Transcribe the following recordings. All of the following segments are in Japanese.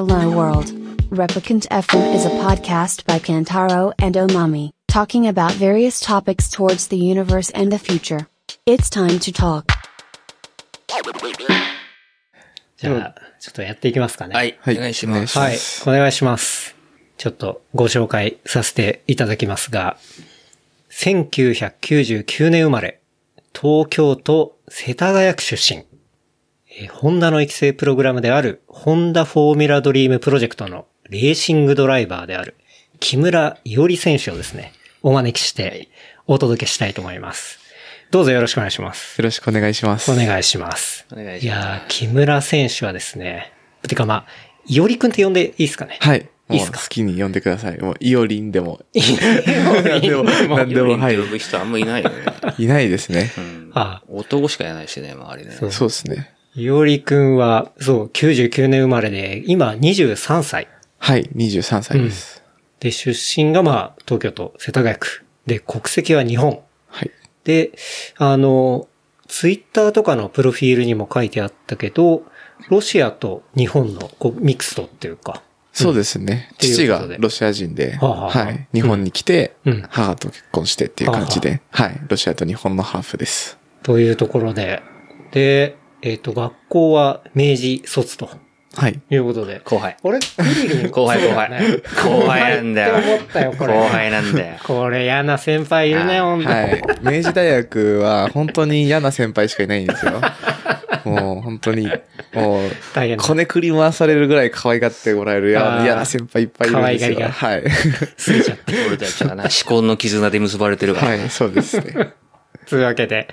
Hello World. Replicant FM is a podcast by Kantaro and Omami, talking about various topics towards the universe and the future. It's time to talk. じゃあ、ちょっとやっていきますかね。はい。はいお願いします。はい。お願いします。ちょっとご紹介させていただきますが、1999年生まれ、東京都世田谷区出身、えーホンダの育成プログラムである、ホンダフォーミュラドリームプロジェクトのレーシングドライバーである、木村伊織選手をですね、お招きしてお届けしたいと思います。どうぞよろしくお願いします。よろしくお願いします。お願いします。お願いしますいやー、木村選手はですね、てかまあ、いおりくんって呼んでいいですかね？はい。いいっすか？好きに呼んでください。もう、イオリンでも。い何でも、何でも、はい呼。ぶ人あんまいないよね。いないですね。うん。あ男しかいないしね、周りね。そうですね。いおりくんは、そう、99年生まれで、今23歳。はい、23歳です。で、出身がまあ、東京都世田谷区。で、国籍は日本。はい。で、あの、ツイッターとかのプロフィールにも書いてあったけど、ロシアと日本のこうミクストっていうか、そうですね。う父ことでがロシア人で、はあはあはあはい。日本に来てうん、母と結婚してっていう感じで、はい。ロシアと日本のハーフです。というところで、で、えっ、と、学校は明治卒とはい。いうことで。後輩。俺、クリリン後輩後輩後輩なんだよ。思ったよ、これ。後輩なんだよ。これ嫌な先輩いるね、あーほんと。はい。明治大学は本当に嫌な先輩しかいないんですよ。もう本当に、もう、こねくり回されるぐらい可愛がってもらえる嫌な先輩いっぱいいるんですよ。可愛がりがはい。過ぎちゃって。俺たちはな、思考の絆で結ばれてるから。はい、そうですね。というわけで、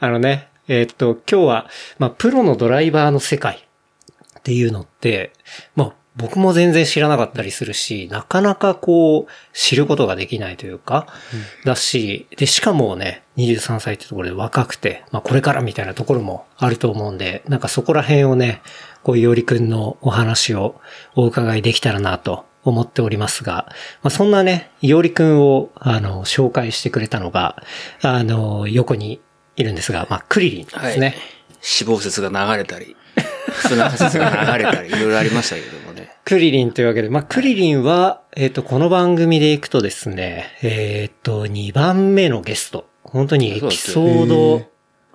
あのね、えーっと、今日は、まあ、プロのドライバーの世界っていうのって、まあ、僕も全然知らなかったりするし、なかなかこう、知ることができないというか、だし、で、しかもね、23歳ってところで若くて、まあ、これからみたいなところもあると思うんで、なんかそこら辺をね、こう、いおりくんのお話をお伺いできたらなと思っておりますが、まあ、そんなね、いおりくんを、あの、紹介してくれたのが、あの、横にいるんですが、まあ、クリリンですね。死亡説が流れたり、不仲説が流れたり、いろいろありましたけどもね。クリリンというわけで、まあ、クリリンは、えっ、と、この番組で行くとですね、えっ、と、2番目のゲスト。本当にエピソーへドー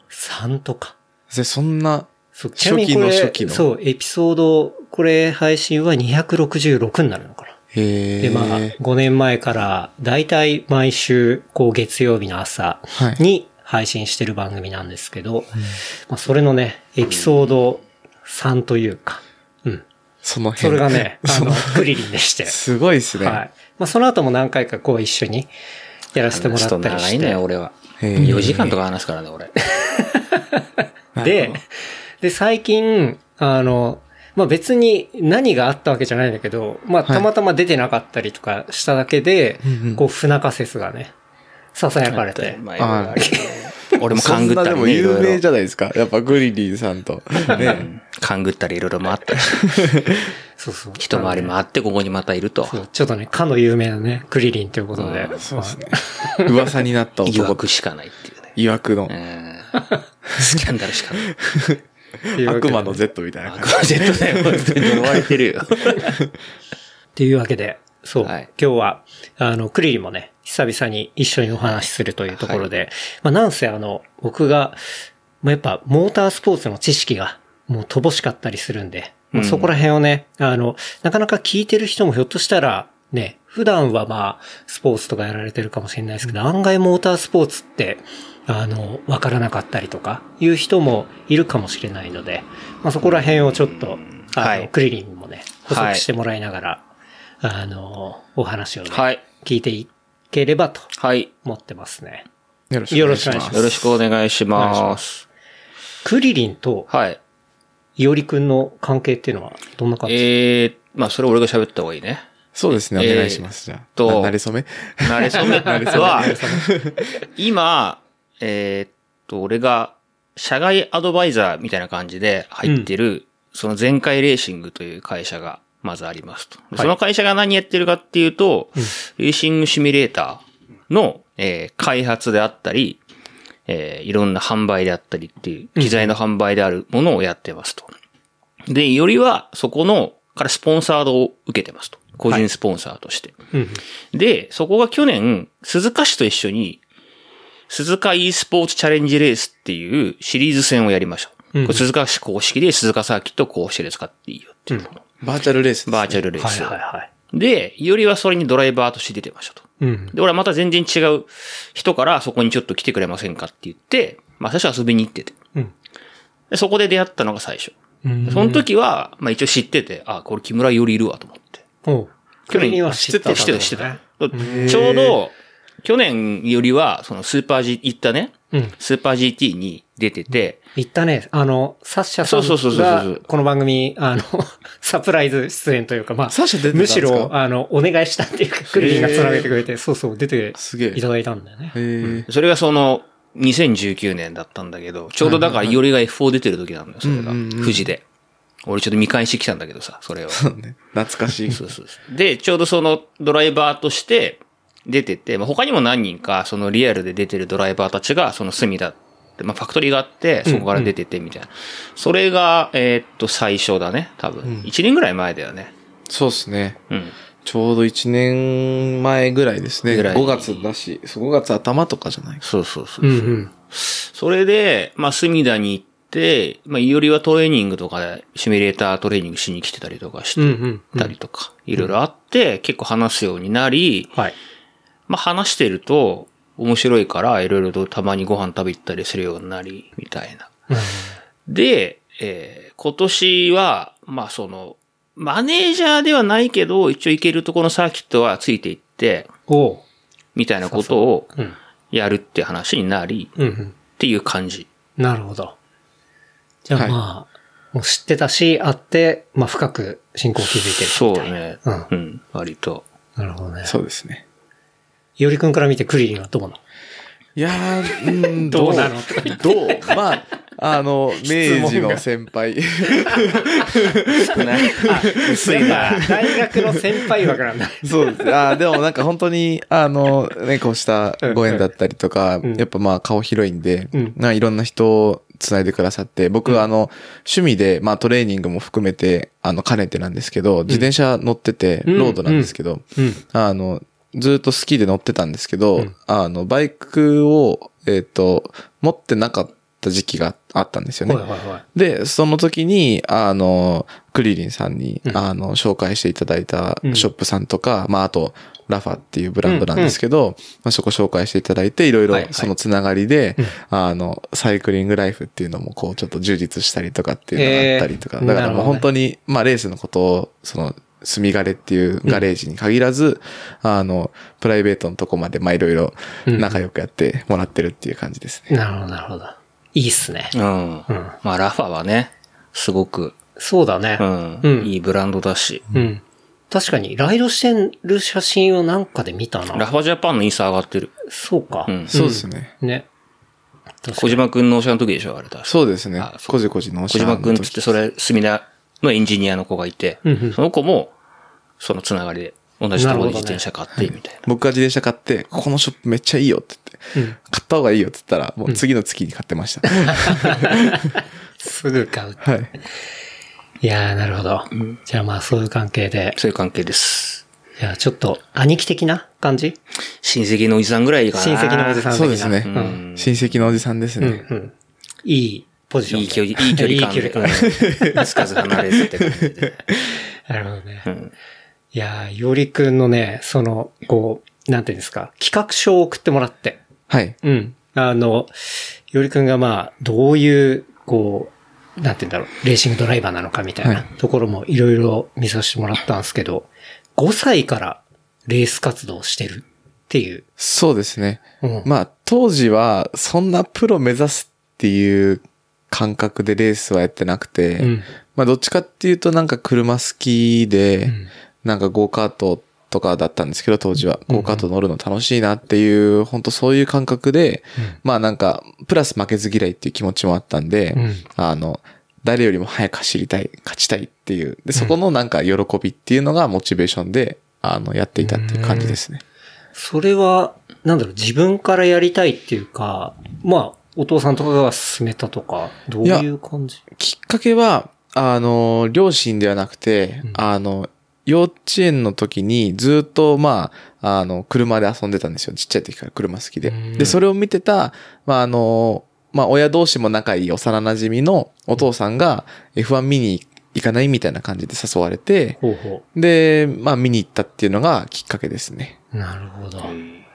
3とか。でそんな、そう、初期の初期の？そう、エピソード、これ配信は266になるのかな。へで、まあ、え。5年前から、だいたい毎週、こう、月曜日の朝はいに配信してる番組なんですけど、まあ、それのね、エピソード3というか、うん。その辺。それがね、あその、クリリンでして。すごいですね。はい。まあ、その後も何回かこう一緒にやらせてもらったりして。いね、俺は。へー4時間とか話すからね、俺。で、で、最近、あの、まあ、別に何があったわけじゃないんだけど、まあ、はいたまたま出てなかったりとかしただけで、うんうんこう、不仲説がね、囁かれて。まあ俺も勘ぐったりね、そんなでも有名じゃないですか。やっぱグリリンさんと。ね。勘ぐったりいろいろもあったし、そうそう。一回りもあってここにまたいると。そうちょっとね、かの有名なね、クリリンということで。そうですね。噂になった疑男。惑しかないっていうね。疑惑のう。んスキャンダルしかない。悪魔の Z みたいなア感じ。クアジェットだよ、本当に 呪われてるよ。っていうわけで、そう、はい今日は、あの、クリリンもね、久々に一緒にお話しするというところで、まあ、なんせあの、僕が、まあ、やっぱ、モータースポーツの知識が、もう乏しかったりするんで、まあ、そこら辺をね、あの、なかなか聞いてる人もひょっとしたら、ね、普段はまあ、スポーツとかやられてるかもしれないですけど、案外モータースポーツって、あの、わからなかったりとか、いう人もいるかもしれないので、まあ、そこら辺をちょっと、あの、はい。クリリンにもね、補足してもらいながら、あの、お話をね、はい。聞いていければとはい。思ってますね。よろしくよお願いします。ろしくお願いしますよろしくお願いします。クリリンとはい。いおりくんの関係っていうのはどんな感じ？えー、まあそれ俺が喋った方がいいね。そうですね。えーお願いします。じゃあ。となれそめ？なれそ め？は、今、えーっと、俺が、社外アドバイザーみたいな感じで入ってる、その全開レーシングという会社がまずありますと。でその会社が何やってるかっていうと、レーシングシミュレーターの、えー開発であったり、えーいろんな販売であったりっていう、機材の販売であるものをやってますと。で、よりは、そこのからスポンサードを受けてますと。個人スポンサーとして。うん。で、そこが去年、鈴鹿市と一緒に、鈴鹿 e スポーツチャレンジレースっていうシリーズ戦をやりました。うん鈴鹿市公式で鈴鹿サーキットを公式で使っていいよっていうもの。バーチャルレースねバーチャルレーはいス。はいはい。で、よりはそれにドライバーとして出てましたと。うん。で、俺はまた全然違う人からそこにちょっと来てくれませんかって言って、まあ最初遊びに行ってて。うん。でそこで出会ったのが最初。うんその時は、まあ一応知ってて、あ、これ木村よりいるわと思って。おう去年には知ってた知ってた、知ってねた。ちょうど、去年よりは、そのスーパー G、行ったね、うん。スーパー GT に出てて、言ったね。あの、サッシャさんがこの番組、あの、サプライズ出演というか、まあ、サッシャ出てむしろ、あの、お願いしたっていうか、クリリンが繋げてくれて、そうそう、出ていただいたんだよね。へえ。それがその、2019年だったんだけど、ちょうどだからよりが F4 出てる時なんだよ、それが。うんうんうん富士で。俺ちょっと見返してきたんだけどさ、それを。そうね。懐かしい。そうそうそう。で、ちょうどそのドライバーとして出てて、まあ、他にも何人かそのリアルで出てるドライバーたちがその隅田って、まあ、ファクトリーがあって、そこから出ててみたいな。それが、えーっと、最初だね、多分。1年ぐらい前だよね。そうですね。うん。ちょうど1年前ぐらいですね。ぐらい5月だし、そう5月頭とかじゃないそうそうそう。うんうん。それで、まあ、隅田に行って、まあ、いよりはトレーニングとかで、シミュレータートレーニングしに来てたりとかしうんうんてたりとか、いろいろあって、結構話すようになり、はい。まあ話してると面白いからいろいろとたまにご飯食べ行ったりするようになり、みたいな。で、えー今年は、まあその、マネージャーではないけど、一応行けるところのサーキットはついていって、おう。みたいなことをうん。やるって話になり。っていう感じ。なるほど。じゃあはいまあ、もう知ってたし、あって、まあ深く信仰を築いてるそうみたいな。ね。うんうん。割と。なるほどね。そうですね。いおりくんから見てクリリンはどうなの？いやー、うん、どう？なの？どう？まあ、あの、明治の先輩。少ない。薄いな。大学の先輩枠なんだ。そうですね。あーでもなんか本当に、あの、ね、こうしたご縁だったりとかうん、やっぱまあ顔広いんでうん、まあいろんな人を繋いでくださって、僕はあの、趣味で、まあトレーニングも含めて、あの、兼ねてなんですけど、自転車乗ってて、うんロードなんですけど、うん。あの、ずっと好きで乗ってたんですけど、うん。あの、バイクを、えっ、と、持ってなかった時期があったんですよね。はいはいはい。で、その時に、あの、クリリンさんに、うん。あの、紹介していただいたうん。ショップさんとか、まあ、あと、ラファっていうブランドなんですけど、まあ、そこ紹介していただいて、いろいろはいはい。そのつながりで、うん。あの、サイクリングライフっていうのも、こう、ちょっと充実したりとかっていうのがあったりとか、えーだからもう本当に、まあ、レースのことを、その、スミガレっていうガレージに限らず、あの、プライベートのとこまで、まあ、いろいろ仲良くやってもらってるっていう感じですね。なるほど、なるほど。いいっすね。うん。うん。まあラファはね、すごく、そうだねう。ん。うんいいブランドだし。うん。確かに、ライドしてる写真をなんかで見たな。ラファジャパンのインスタ上がってる。そうか。うんそうですね。ね。小島くん納車の時でしょあれ確かそうですねこじこじのお小島くんっつってそれ、墨田のエンジニアの子がいて、その子も、そのつながりで、同じところで自転車買って、みたいな。僕が自転車買って、ここのショップめっちゃいいよって言って、うん買った方がいいよって言ったら、もう次の月に買ってました。すぐ買う。はい。いやー、なるほど。じゃあまあ、そういう関係で。そういう関係です。いや、ちょっと、兄貴的な感じ？親戚のおじさんぐらいかな。親戚のおじさん。そうですね。うん。親戚のおじさんですうん、ね。うん。いいポジションで。いい距離、いい距離感で。いい距離感うんつかず離れずって感じで。なるほどね。うんいやー、よりくんのね、その、こう、なんていうんですか、企画書を送ってもらって。はい。うん。あの、よりくんがまあ、どういう、こう、なんて言うんだろう、レーシングドライバーなのかみたいはなところもいろいろ見させてもらったんですけど、5歳からレース活動をしてるっていう。そうですね。うん。まあ、当時は、そんなプロ目指すっていう感覚でレースはやってなくて、うん。まあ、どっちかっていうとなんか車好きで、ん。なんかゴーカートとかだったんですけど、当時は。うんゴーカート乗るの楽しいなっていう、本当そういう感覚で、まあなんか、プラス負けず嫌いっていう気持ちもあったんで、うん。あの、誰よりも早く走りたい、勝ちたいっていう、で、そこのなんか喜びっていうのがモチベーションで、あの、やっていたっていう感じですね。それは、なんだろう、自分からやりたいっていうか、まあ、お父さんとかが勧めたとか、どういう感じ？きっかけは、あの、両親ではなくて、うんあの、幼稚園の時にずっと、まあ、あの、車で遊んでたんですよ。ちっちゃい時から車好きで。うんで、それを見てた、まあ、あの、まあ、親同士も仲いい幼馴染のお父さんが F1 見に行かないみたいな感じで誘われて、ほうほで、まあ、見に行ったっていうのがきっかけですね。う。なるほど。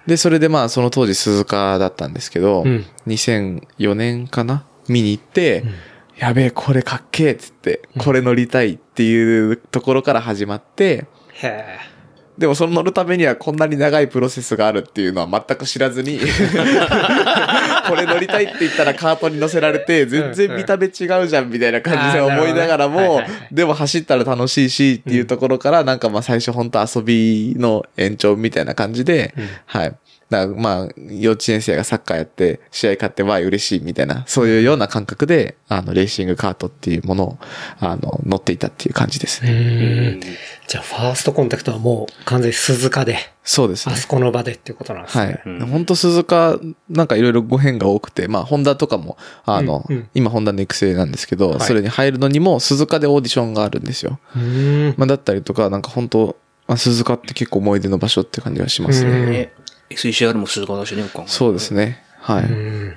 で、それでまあ、その当時鈴鹿だったんですけど、うん。2004年かな？見に行って、うん。やべえ、これかっけえっつって、これ乗りたいっていうところから始まって、へえ。でもその乗るためにはこんなに長いプロセスがあるっていうのは全く知らずに、これ乗りたいって言ったらカートに乗せられて、全然見た目違うじゃんみたいな感じで思いながらもでも走ったら楽しいしっていうところから、なんかまあ最初本当遊びの延長みたいな感じでうん、はい。だからまあ、幼稚園生がサッカーやって、試合勝ってわい嬉しいみたいな、そういうような感覚で、あの、レーシングカートっていうものを、あの、乗っていたっていう感じですうね。じゃあ、ファーストコンタクトはもう完全に鈴鹿で、そうですねあ。そこの場でっていうことなんですはね。い。うん本当鈴鹿、なんかいろいろご縁が多くて、まあ、ホンダとかも、あの、うんうん今ホンダの育成なんですけど、はいそれに入るのにも鈴鹿でオーディションがあるんですよ。うーん。まあ、だったりとか、なんか本当まあ、鈴鹿って結構思い出の場所って感じがしますうんね。ね。SECR も鈴鹿だしね、そうですね。はい。うん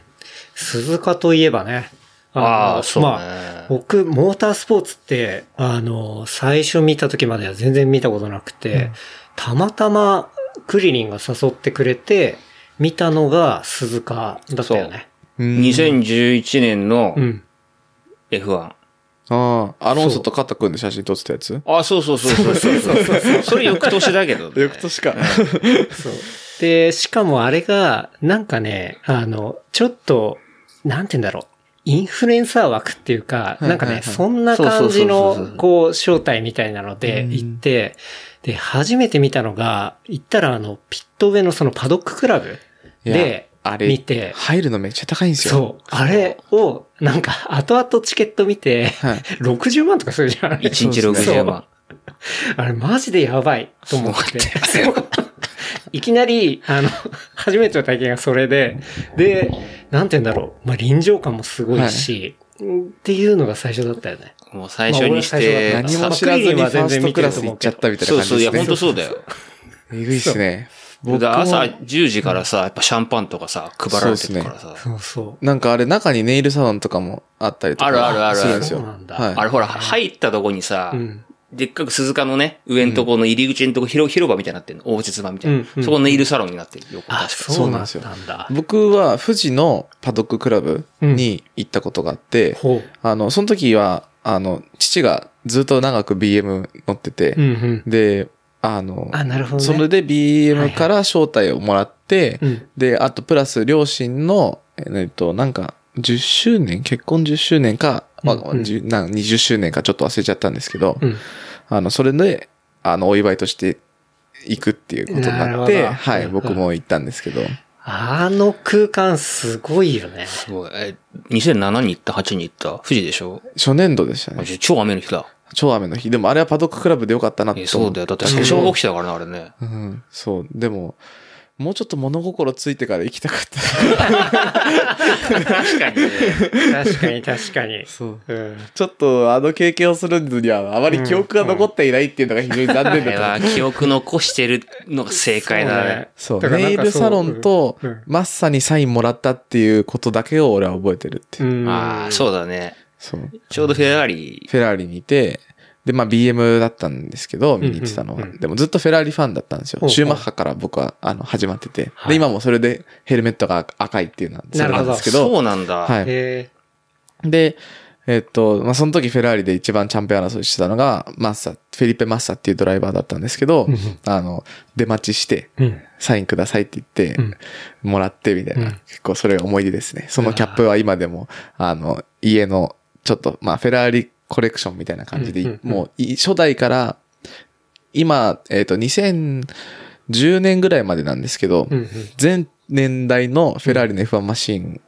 鈴鹿といえばね。のああ、そうね。まあ、僕、モータースポーツって、あの、最初見た時までは全然見たことなくて、たまたまクリリンが誘ってくれて、見たのが鈴鹿だったよね。うん2011年のうん。F1。ああ、アロンソと肩組んで写真撮ってたやつ？あ、そうそうそうそうそうそう。それ翌年だけどね。翌年か。そう。で、しかもあれが、なんかね、あの、ちょっと、なんて言うんだろう。インフルエンサー枠っていうか、いなんかね、そんな感じのこう、正体みたいなのでうん行って、で、初めて見たのが、行ったらあの、ピット上のそのパドッククラブで、あれ見て、入るのめっちゃ高いんですよ。そう、あれを、なんか、後々チケット見て、はい。60万とかするじゃん。1日そうです60万。あれマジでやばいと思って。いきなり、あの、初めての体験がそれで、で、なんて言うんだろう。まあ、臨場感もすごいし、っていうのが最初だったよね。もう最初にして、まあ何も知らずにファーストクラス行っちゃったみたいそうそう、いや、な感じですね。本当そうだよ。えぐいっすね。僕朝10時からさ、やっぱシャンパンとかさ、配られてるからさ。そうそう。なんかあれ中にネイルサロンとかもあったりとかあるあるあるするんですよ。そうなんだはい。あれほら、入ったとこにさう、ん。でっかく鈴鹿のね、上のとこの入り口のとこ広広場みたいになってるの。応接場みたいなうんうん。そこネイルサロンになってるよ。あ、確かそうなんそうだんだ。僕は富士のパドッククラブに行ったことがあって、ほう。あの、その時は、あの、父がずっと長く BM 乗ってて、うんうん。で、あの、あ、なるほどね。それで BM から招待をもらって、うん。で、あとプラス両親の、えっと、なんか、10周年、結婚10周年か、まあ、うんうん10なん20周年かちょっと忘れちゃったんですけど、うん。あの、それで、あの、お祝いとして行くっていうことになって、はい、うん僕も行ったんですけど、あの空間すごいよね。すごい。え、2007に行った、8に行った。富士でしょ？初年度でしたね。超雨の日だ。超雨の日。でもあれはパドッククラブでよかったなってそうだよ。だって訴訟が起きたからね、あれね。うん、そう。でも、もうちょっと物心ついてから行きたかった。確かにね。確かに確かに。そう。うん。ちょっとあの経験をするにはあまり記憶が残っていないっていうのが非常に残念だった。は記憶残してるのが正解だね。そう。だからなんかネイルサロンとマッサにサインもらったっていうことだけを俺は覚えてるっていう。うんああ、そうだね。そう。ちょうどフェラーリ、フェラーリにいて、で、まあ BM だったんですけど、見に行ってたのは。うんうんうんでもずっとフェラーリファンだったんですよ。シューマッハから僕は、あの、始まってて。はいで、今もそれでヘルメットが赤いっていうのは、なんですけど。そうなんだ。はい。へで、えっと、まあ、その時フェラーリで一番チャンピオン争いしてたのが、マッサ、フェリペ・マッサっていうドライバーだったんですけど、あの、出待ちして。サインくださいって言って、もらってみたいな、うん結構それが思い出ですね。そのキャップは今でも、あの、家の、ちょっと、まあ、フェラーリコレクションみたいな感じで、うんうんうんもうい、初代から、今、えっ、と、2010年ぐらいまでなんですけど、うんうん。全年代のフェラーリの F1 マシン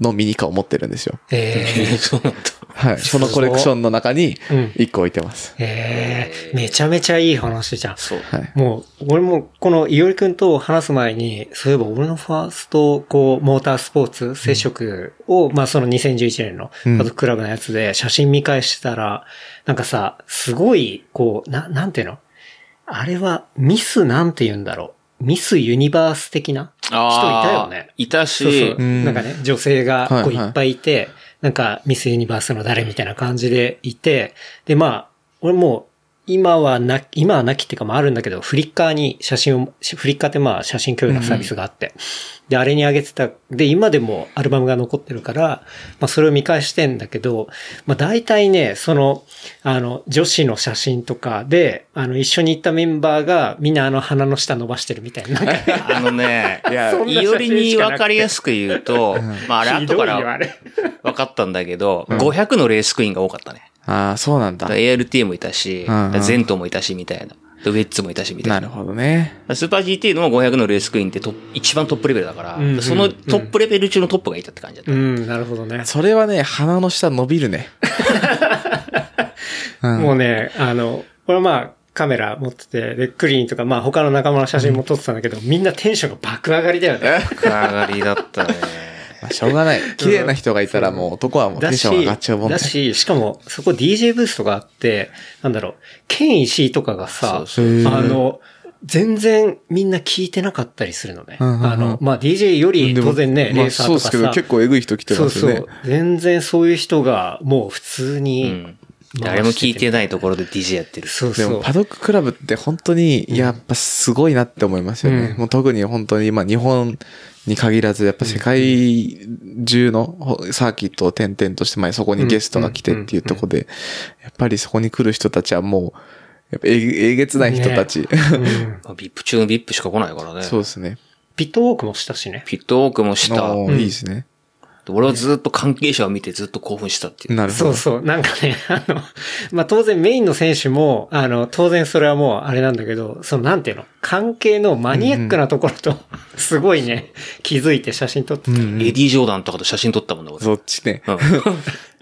のミニカーを持ってるんですよ。え そうなんだ。はい。そのコレクションの中にうん一個置いてます。ええめちゃめちゃいい話じゃん。そう。はい。もう、俺もこのいおりくんと話す前に、そういえば俺のファースト、こう、モータースポーツ接触を、まあその2011年のうんパドッククラブのやつで写真見返してたら、なんかさ、すごい、こう、な、なんていうの？あれは、ミスなんて言うんだろう。ミスユニバース的な人いたよね。いたし、そうそう。うん。なんかね、女性がこはいはい。ういっぱいいて、なんかミスユニバースの誰みたいな感じでいて、で、まあ、俺もう、今はな、今はなきっていうかもあるんだけど、フリッカーに写真を、フリッカーってまあ写真共有のサービスがあって、で、あれに上げてた、で、今でもアルバムが残ってるから、まあそれを見返してんだけど、まあ大体ね、その、あの、女子の写真とかで、あの、一緒に行ったメンバーがみんなあの鼻の下伸ばしてるみたいな。あのね、いや いおりに分かりやすく言うと、まああれ 後かられ分かったんだけど、500のレースクイーンが多かったね。ああ、そうなんだ。ART もいたし、うんうんゼントもいたしみたいな。でウェッツもいたしみたな。ないるほどね。スーパー GT の500のレースクイーンってトップ一番トップレベルだから、うんうんそのトップレベル中のトップがいたって感じだった。うん、なるほどね。それはね、鼻の下伸びるね。うんもうね、あの、これはまあ、カメラ持ってて、で、クリーンとか、まあ他の仲間の写真も撮ってたんだけど、みんなテンションが爆上がりだよね。上がりだったね。まあしょうがない。綺麗な人がいたらもう男はもうテンション上がっちゃうもんねだ。し、しかも、そこ DJ ブーストがあって、なんだろう、ケン石井とかがさ、あの、全然みんな聞いてなかったりするのね。うんうんうんあの、まあ DJ より当然ね、レまあーサーとかさ。そうですけど、結構えぐい人来てますよねそうそう。。全然そういう人がもう普通うに、ん。誰も聞いてないところで DJ やってる。そうそう。でも、パドッククラブって本当に、やっぱすごいなって思いますよね。うんもう特に本当に今日本に限らず、やっぱ世界中のほサーキットを転々として、まあそこにゲストが来てっていうところで、やっぱりそこに来る人たちはもう、やっぱえげえげつない人たち。うん まあビップ中のビップしか来ないからね。そうですね。ピットウォークもしたしね。ピットウォークもした。いいですね。俺はずっと関係者を見てずっと興奮したっていう。なるほど。そうそう。なんかね、あの、まあ、当然メインの選手も、あの、当然それはもうあれなんだけど、そのなんていうの、関係のマニアックなところと、すごいね、気づいて写真撮ってた。うんエディ・ジョーダンとかと写真撮ったもんだ、俺。そっちね。うん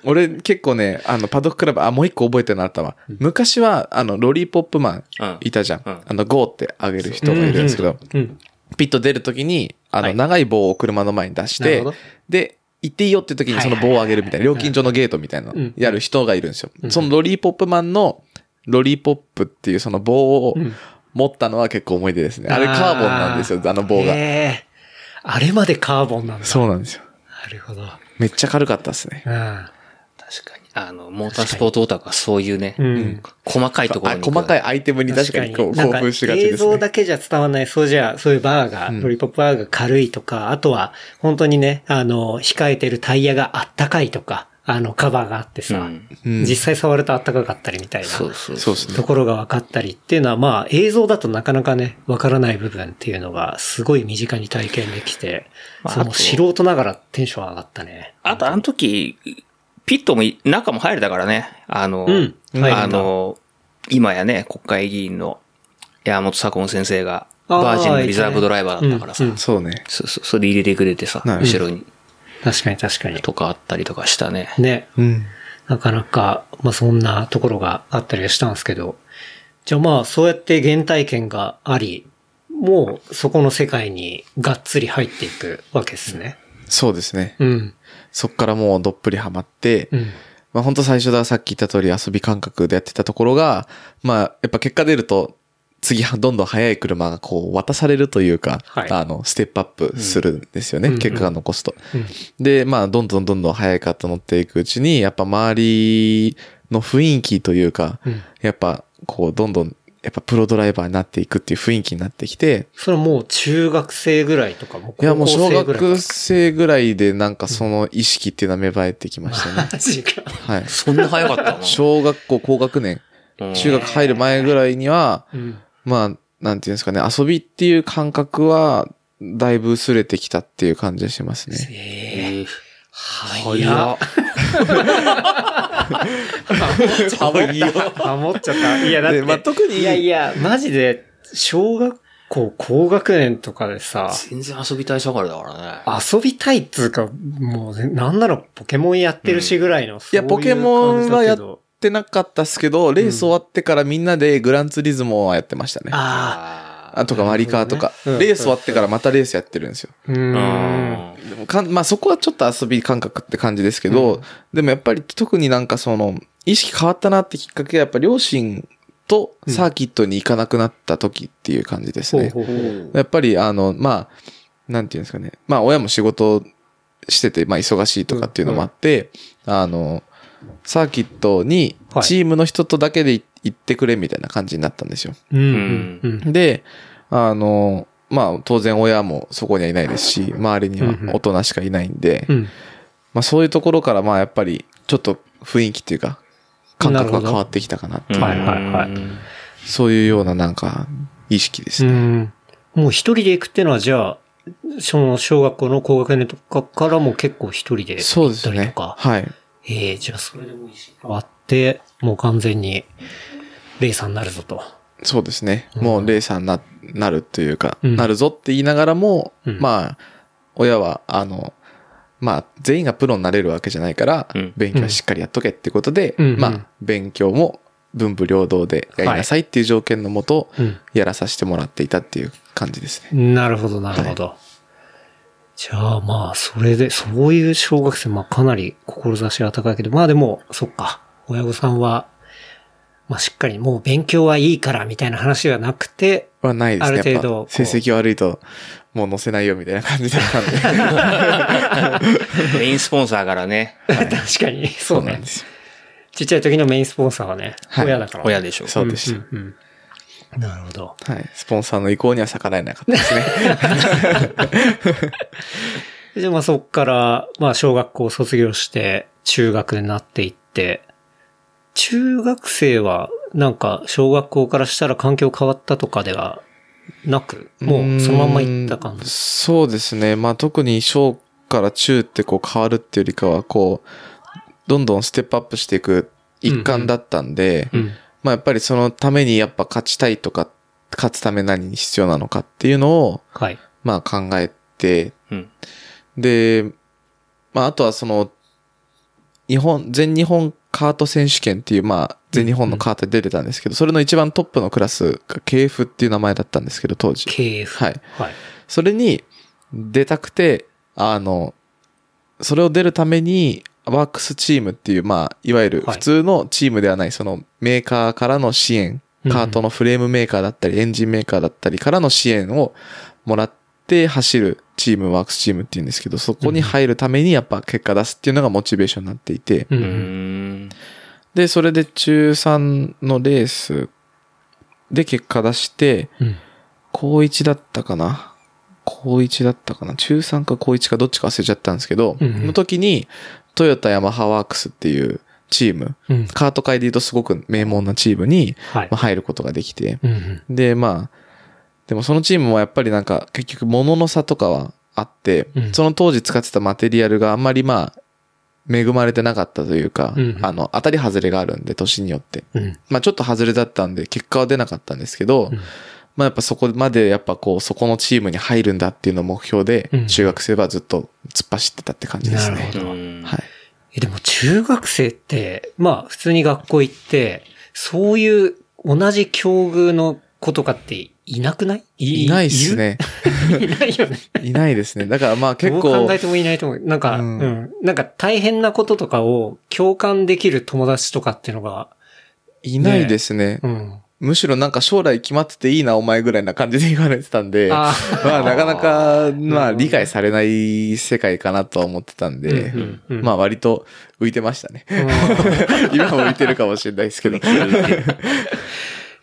俺結構ね、あの、パドッククラブ、あ、もう一個覚えてるのあったわ。昔は、あの、ロリーポップマンうんいたじゃん。うんあの、ゴーってあげる人がいるんですけど、うん。ピット出るときに、あの、はい長い棒を車の前に出してで、行っていいよって時にその棒を上げるみたいな、料金所のゲートみたいなうん、やる人がいるんですよう。んそのロリーポップマンの、ロリーポップっていうその棒をうん持ったのは結構思い出ですね。あれカーボンなんですよ、あの棒が。あれまでカーボンなんだ。そうなんですよ。なるほど。めっちゃ軽かったですね。うん。確かに。あの、モータースポーツオタクはそういうね、うん。細かいところあに。細かいアイテムに確かにこうなんか興奮しがち映像ですね。だけじゃ伝わらない、そうじゃ、そういうバーが、うんロリポップバーが軽いとか、あとは、本当にね、あの、控えてるタイヤがあったかいとか、あの、カバーがあってさ、うんうん実際触るとあったかかったりみたいな。そうそうそうですねと。ころが分かったりっていうのは、まあ、映像だとなかなかね、分からない部分っていうのが、すごい身近に体験できて、その素人ながらテンション上がったね。あと、あの時、ピットもい中も入れたからね。あの、うんあの、今やね、国会議員の山本左近先生が、バージンのリザーブドライバーだったからさ。うんうんそうね。そうそう、それで入れてくれてさ、後ろに、確かに確かに。とかあったりとかしたね。ね。うん。なかなか、まあそんなところがあったりはしたんですけど、じゃあまあそうやって原体験があり、もうそこの世界にがっつり入っていくわけですね。そうですね。うん。そっからもうどっぷりハマって、うん。まあ本当最初だ、さっき言った通り遊び感覚でやってたところが、まあやっぱ結果出ると、次はどんどん速い車がこう渡されるというか、はいあの、ステップアップするんですよね。うん結果が残すと。うんで、まあどんどんどんどん速いカット乗っていくうちに、やっぱ周りの雰囲気というか、うんやっぱこうどんどん、やっぱプロドライバーになっていくっていう雰囲気になってきて、それはもう中学生ぐらいとか、もういやもう小高校生ぐらいか学生ぐらいでなんかその意識っていうのは芽生えてきましたね。マジか。はい。そんな早かったの？小学校高学年、うん中学入る前ぐらいには、うん。まあ、なんていうんですかね、遊びっていう感覚は、だいぶ薄れてきたっていう感じがしますね。えええー早っ。ハモっちゃった。いや、だって、でまあ特にいやいや、マジで、小学構高学年とかでさ、全然遊びたい盛りだからね。遊びたいっつうか、もうね、なんならポケモンやってるしぐらいの。いや、ポケモンはやっどてなかったっすけど、レース終わってからみんなでグランツーリズモはやってましたね。あああとかマリカーとか、ねうんレース終わってからまたレースやってるんですよ。あ。うーん。かんまあそこはちょっと遊び感覚って感じですけど、うんでもやっぱり特になんかその、意識変わったなってきっかけはやっぱ両親とサーキットに行かなくなった時っていう感じですね。ほうほうほうやっぱりあの、まあ、なんていうんですかね。まあ親も仕事してて、まあ忙しいとかっていうのもあって、あの、サーキットにはいチームの人とだけで行ってくれみたいな感じになったんですよ。うんうんうん。で、あの、まあ当然親もそこにはいないですし、周りには大人しかいないんで、うん。まあそういうところからまあやっぱりちょっと雰囲気っていうか、感覚が変わってきたかなっていう、はいはいはいうんそういうようななんか意識ですね。うん。もう一人で行くっていうのは、じゃあ、その小学校の高学年とかからも結構一人でそう行ですね。ったりとか？はい。ええじゃあそれでもいいし。変わって、もう完全に、レイさんになるぞと。そうですね。うんもうレーサーにな、なるというか、うんなるぞって言いながらも、うんまあ、親は、あの、まあ、全員がプロになれるわけじゃないから、うん勉強はしっかりやっとけってことで、まあ、勉強も文武両道でやりなさいっていう条件のもと、うん。やらさせてもらっていたっていう感じですね。なるほど、なるほど。じゃあまあ、それで、そういう小学生、まあかなり志は高いけど、まあでも、そっか、親御さんは、まあしっかりもう勉強はいいからみたいな話がなくて、はないですね。ある程度成績悪いと、もう載せないよみたいな感じだったんで。メインスポンサーからね、確かに、そうねなんで。すよ。ちっちゃい時のメインスポンサーはね、はい親だから、親でしょ。そうでした。んうんうんなるほど。はい。スポンサーの意向には逆らえなかったですね。で、まあそっから、まあ小学校を卒業して、中学になっていって、中学生は、なんか小学校からしたら環境変わったとかではなく、もうそのまんま行った感じ？そうですね。まあ特に小から中ってこう変わるっていうよりかは、こう、どんどんステップアップしていく一環だったんで、うん。まあやっぱりそのためにやっぱ勝ちたいとか、勝つため何に必要なのかっていうのを、はい。まあ考えて、うん。で、まああとはその、日本、全日本カート選手権っていう、まあ全日本のカートで出てたんですけど、それの一番トップのクラスが KF っていう名前だったんですけど、当時。KF。はい。はい。それに出たくて、あの、それを出るために、ワークスチームっていう、まあ、いわゆるはい普通のチームではない、そのメーカーからの支援、うんカートのフレームメーカーだったり、エンジンメーカーだったりからの支援をもらって走るチーム、ワークスチームっていうんですけど、そこに入るためにやっぱ結果出すっていうのがモチベーションになっていて。で、それで中3のレースで結果出して、うん。高1だったかな？高1だったかな？中3か高1かどっちか忘れちゃったんですけど、の時に、トヨタヤマハワークスっていうチーム、うん。カート界で言うとすごく名門なチームに。入ることができて。で、まあ、でもそのチームもやっぱりなんか結局物の差とかはあって、うんその当時使ってたマテリアルがあんまりまあ、恵まれてなかったというか、うんあの、当たり外れがあるんで、年によって。うん。まあちょっと外れだったんで、結果は出なかったんですけど、うんまあやっぱそこまでやっぱこう、そこのチームに入るんだっていうのを目標でうん、中学生はずっと突っ走ってたって感じですねなるほ。どうんはい。え、でも中学生って、まあ普通に学校行って、そういう同じ境遇の子とかっていなくない？いないっす。ね。いないよね。いないですね。だからまあ結どう構考え、てもいないと思う。なんか、ううんん、なんか大変なこととかを共感できる友達とかっていうのが、いないですね。うん。むしろなんか将来決まってていいな、お前ぐらいな感じで言われてたんで、あ まあなかなか、まあ理解されない世界かなとは思ってたんで、うんうんうんまあ割と浮いてましたね。あ。今は浮いてるかもしれないですけど。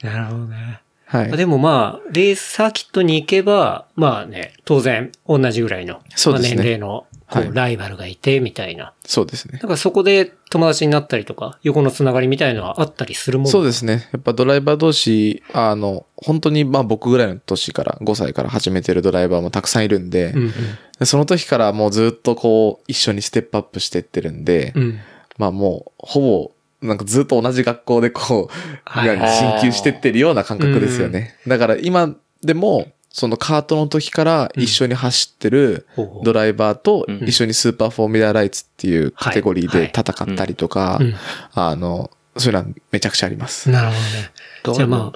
なるほどね。はい。でもまあ、レースサーキットに行けば、まあね、当然同じぐらいの、そうですねまあ年齢のこう、はいライバルがいて、みたいな。そうですねだ。からそこで友達になったりとか、横のつながりみたいのはあったりするもんそうですね。やっぱドライバー同士、あの、本当にまあ僕ぐらいの年から、5歳から始めてるドライバーもたくさんいるんで、うんでその時からもうずっとこう、一緒にステップアップしてってるんで、うん。うん。まあもう、ほぼ、なんかずっと同じ学校でこう、はいなんか進級してってるような感覚ですよね。だから今、でも、そのカートの時から一緒に走ってるドライバーとうん一緒にスーパーフォーミュラーライツっていうカテゴリーではい戦ったりとかうん、あの、そういうのはめちゃくちゃあります。なるほどね。じゃあまあ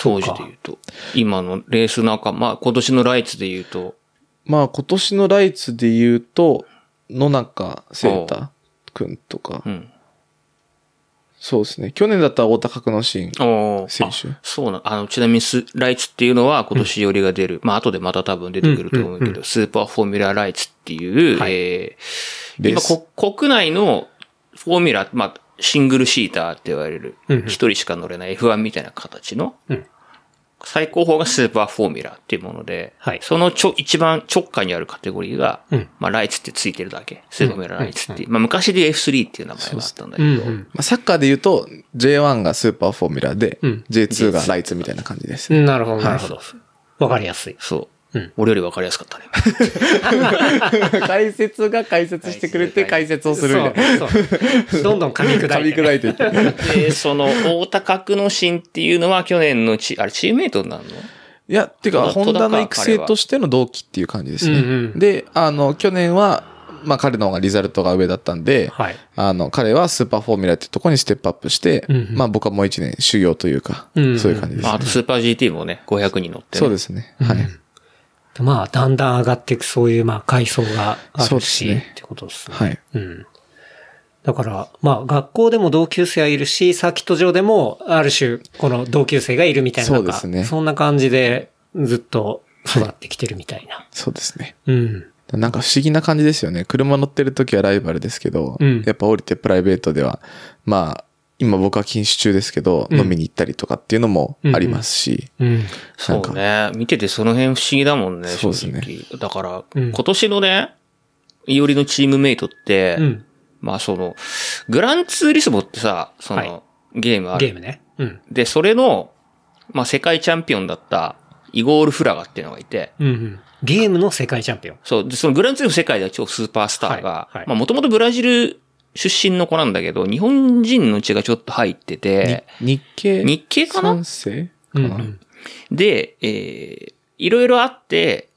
当時で言うと。今のレース仲間、まあ今年のライツで言うと、まあ今年のライツで言うと、野中聖太くんとかう、ん。そうですね。去年だったら太田角之進おー。選手。あそうな、あの、ちなみにス、ライツっていうのは今年よりが出る。まあ後でまた多分出てくると思うけど、うんうんスーパーフォーミュラーライツっていう、はい。えー、今国内のフォーミュラー、まあ、シングルシーターって言われるうんうん、一人しか乗れない F1 みたいな形のうん、最高峰がスーパーフォーミュラーっていうもので、はいそのちょ、一番直下にあるカテゴリーが、うんまあ、ライツってついてるだけ。スーパーフォーミュラーライツっていう。まあ、昔で F3 っていう名前があったんだけど。まあ、サッカーで言うと J1 がスーパーフォーミュラーで、うん J2 がライツみたいな感じです。なるほど、なるほど。わかりやすい。そう。うん俺より分かりやすかったね。解説が解説してくれて解説をするみた。どんどん噛み砕噛みいて。砕いていって。で、その、大田角のシンっていうのは去年のチ、あれ、チームメイトになるの？いや、てか、戸田ホンダの育成としての同期っていう感じですね。うんうんで、あの、去年は、まあ彼の方がリザルトが上だったんで、はい。あの、彼はスーパーフォーミュラーっていうところにステップアップして、うんうんまあ僕はもう一年修行というか、うんうんそういう感じです、まあ、ねあとスーパー GT もね、500人乗って、ね。そうですね。はい。まあ、だんだん上がっていくそういう、まあ、階層があるし、ねってことですね。はい。うん。だから、まあ、学校でも同級生はいるし、サーキット上でも、ある種、この同級生がいるみたいな。そうですねそんな感じで、ずっと育ってきてるみたいな。そうですね。うん。なんか不思議な感じですよね。車乗ってる時はライバルですけど、うんやっぱ降りてプライベートでは、まあ、今僕は禁酒中ですけど、うん飲みに行ったりとかっていうのもありますし、うん。そうね。見ててその辺不思議だもんね、そうですね。だから、うん今年のね、いおりのチームメイトって、うん。まあその、グランツーリスモってさ、その、はいゲームある。ゲームね。うん。で、それの、まあ世界チャンピオンだった、イゴール・フラガっていうのがいて、うんうん。ゲームの世界チャンピオン。そう、で、そのグランツーリスモ世界では超スーパースターが、はいはいまあもともとブラジル出身の子なんだけど、日本人の血がちょっと入ってて、日系？日系かな？かな、うんうん。で、えー、いろいろあって、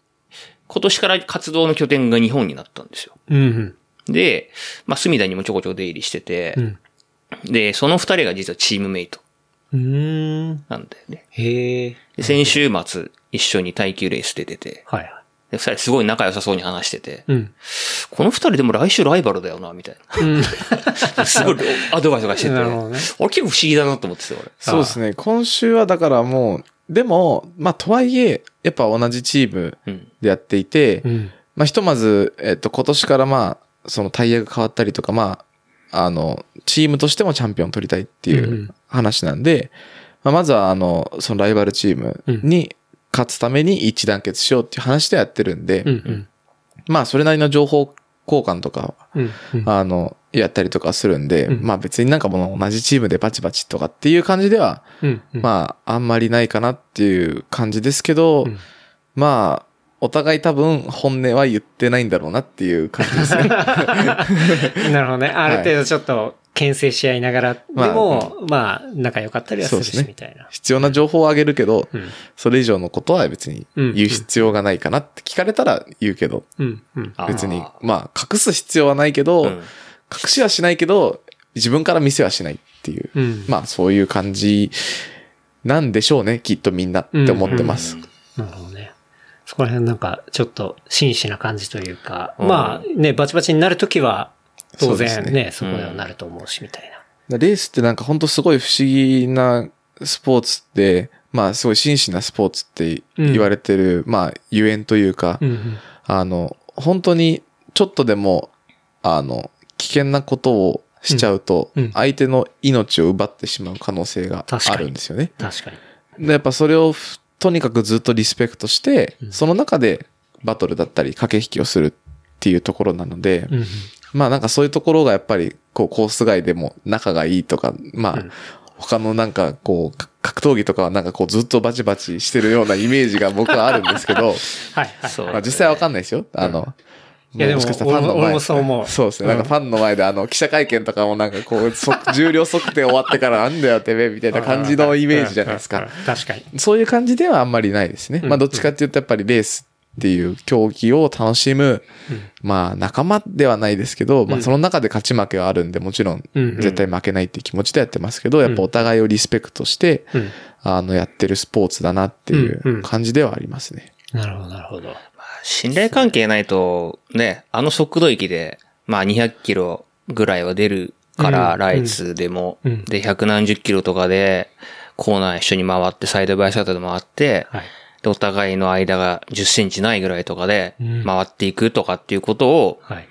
今年から活動の拠点が日本になったんですよ。うんうん。で、まあ、隅田にもちょこちょこ出入りしててう、ん。で、その二人が実はチームメイトうーん。なんだよね。へえ。で、先週末一緒に耐久レースで出て、はいはい。で、二人すごい仲良さそうに話してて、うん。この二人でも来週ライバルだよな、みたいうん。な。すごいアドバイスがしてて、ね。俺結構不思議だなと思ってたよ、俺。そうですね。今週はだからもう、でも、まあとはいえ、やっぱ同じチームうん。でやっていて、うん。まあひとまず、えっと今年からまあ、そのタイヤが変わったりとか、まあ、あの、チームとしてもチャンピオン取りたいっていう話なんで、まあまずはあの、そのライバルチームに勝つために一致団結しようっていう話でやってるんで、うんうん。まあそれなりの情報交換とか、うんうん。あの、やったりとかするんで、うんまあ別になんかもう同じチームでバチバチとかっていう感じでは、うんうん。まああんまりないかなっていう感じですけど、うんまあ、お互い多分本音は言ってないんだろうなっていう感じですね。なるほどね。ある程度ちょっと牽制し合いながら、でまあも、まあ、仲良かったりはするし、そうですねみたいな。必要な情報をあげるけど、うん。それ以上のことは別にうん言う必要がないかなって聞かれたら言うけど、うん。うん。別に、まあ隠す必要はないけど、うん隠しはしないけど、自分から見せはしないっていう、うん。まあそういう感じなんでしょうね、きっとみんなって思ってます。なるほどこら辺なんか、ちょっと真摯な感じというか、うんまあね、バチバチになるときは、当然ねね、そこではなると思うし、みたいな。レースってなんか本当すごい不思議なスポーツって、まあすごい真摯なスポーツって言われてる、まあゆえんというか、うんうん。あの、本当にちょっとでも、あの、危険なことをしちゃうとうんうん、相手の命を奪ってしまう可能性があるんですよね。確かに。で、やっぱそれをふとにかくずっとリスペクトして、うんその中でバトルだったり駆け引きをするっていうところなので、うんうん。まあなんかそういうところがやっぱり、こうコース外でも仲がいいとか、まあ、うん他のなんかこう、か格闘技とかはなんかこうずっとバチバチしてるようなイメージが僕はあるんですけど、はいはい。そうまあ実際わかんないですよ。あの、いやでももしかしたらファンの前。俺もそう思う。そうですね。なんかファンの前であの、記者会見とかもなんかこう、そ 重量測定終わってからなんだよてめえみたいな感じのイメージじゃないですか。確かに。そういう感じではあんまりないですね。うん。まあどっちかっていうとやっぱりレースっていう競技を楽しむ、まあ仲間ではないですけど、まあその中で勝ち負けはあるんで、もちろん絶対負けないっていう気持ちでやってますけど、やっぱお互いをリスペクトして、うん。あの、やってるスポーツだなっていう感じではありますね。なるほど、なるほど。信頼関係ないと、ね、あの速度域で、まあ200キロぐらいは出るから、うんライツでも、うんで、百何十キロとかで、コーナー一緒に回って、サイドバイサイドで回って、はい。で、お互いの間が10センチないぐらいとかでうん、回っていくとかっていうことを、はい。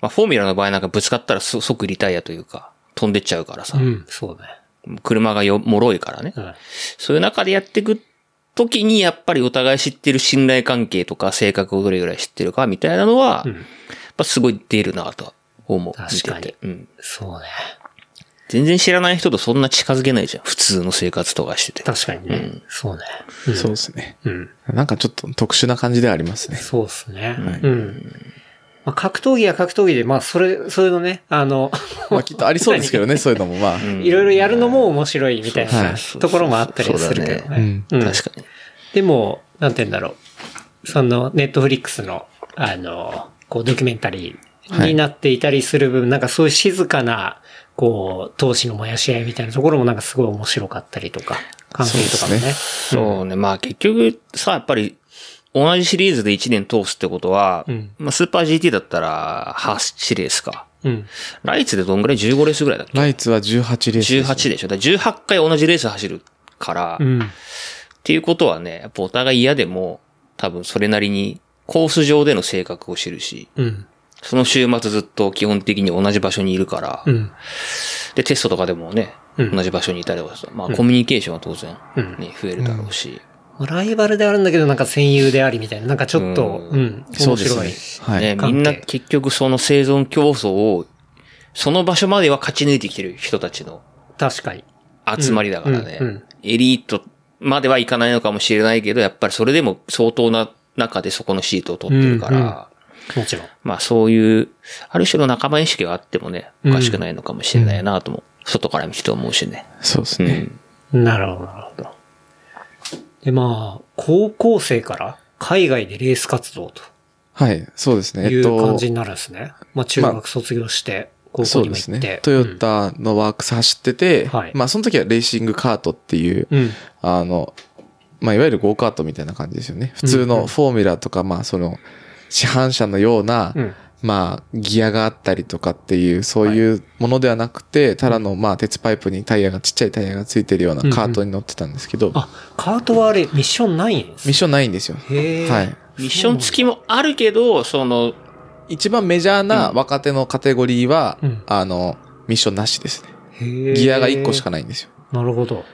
まあ、フォーミュラの場合なんかぶつかったらそ即リタイアというか、飛んでっちゃうからさう、ん、そうね。車がよ、脆いからね。うん。そういう中でやっていく時に、やっぱりお互い知ってる信頼関係とか性格をどれぐらい知ってるかみたいなのは、うんやっぱすごい出るなとは思う。確かに見ててうん。そうね。全然知らない人とそんな近づけないじゃん。普通の生活とかしてて。確かにね。そうね。うんそうですね。うん。なんかちょっと特殊な感じではありますね。そうですね。うん。まあ、格闘技は格闘技で、まあ、それ、そういうのね、あの、まあきっとありそうですけどね、そういうのもまあ。いろいろやるのも面白いみたいはないところもあったりはするけどそうだね。うんうん確かに。でも、なんて言うんだろう。その、ネットフリックスの、あの、こう、ドキュメンタリーになっていたりする分、なんかそういう静かな、こう、闘志の燃やし合いみたいなところもなんかすごい面白かったりとか、関係とかもね。そうね。まあ結局さ、やっぱり、同じシリーズで1年通すってことは、うんまあスーパー GT だったら8レースか。うん。ライツでどんぐらい ?15 レースぐらいだっけ？ライツは18レースね。18でしょ。だから18回同じレース走るから、っうん。ていうことはね、やっぱお互い嫌でも、多分それなりにコース上での性格を知るし、うん。その週末ずっと基本的に同じ場所にいるから、うん。で、テストとかでもね、うん同じ場所にいたりとかさ、まあコミュニケーションは当然、うんね、増えるだろうし、ライバルであるんだけど、なんか戦友でありみたいな、なんかちょっと、ううん、面そうです白い。ね。はい。みんな結局その生存競争を、その場所までは勝ち抜いてきてる人たちの確かに。集まりだからね。エリートまではいかないのかもしれないけど、やっぱりそれでも相当な中でそこのシートを取ってるから、うんうんもちろん。まあそういう、ある種の仲間意識があってもね、おかしくないのかもしれないなとも、外から見てて思うしね。そうですね。うん。なるほど、なるほど。で、まあ、高校生から海外でレース活動はい、そうですね。というえっと、感じになるんですね。まあ、中学卒業して、高校そうにも行って。ですね。トヨタのワークス走ってて、はいまあその時はレーシングカートっていう、うん。あの、まあいわゆるゴーカートみたいな感じですよね。普通のフォーミュラとか、まあその、市販車のような、うん。まあ、ギアがあったりとかっていう、そういうものではなくて、ただの、まあ、鉄パイプにタイヤが、ちっちゃいタイヤがついてるようなカートに乗ってたんですけど、あ、カートはあれ、ミッションないん？ですミッションないんですよ。へえ。はい。ミッション付きもあるけど、その、一番メジャーな若手のカテゴリーは、うんあの、ミッションなしですね。ギアが1個しかないんですよ。なるほど。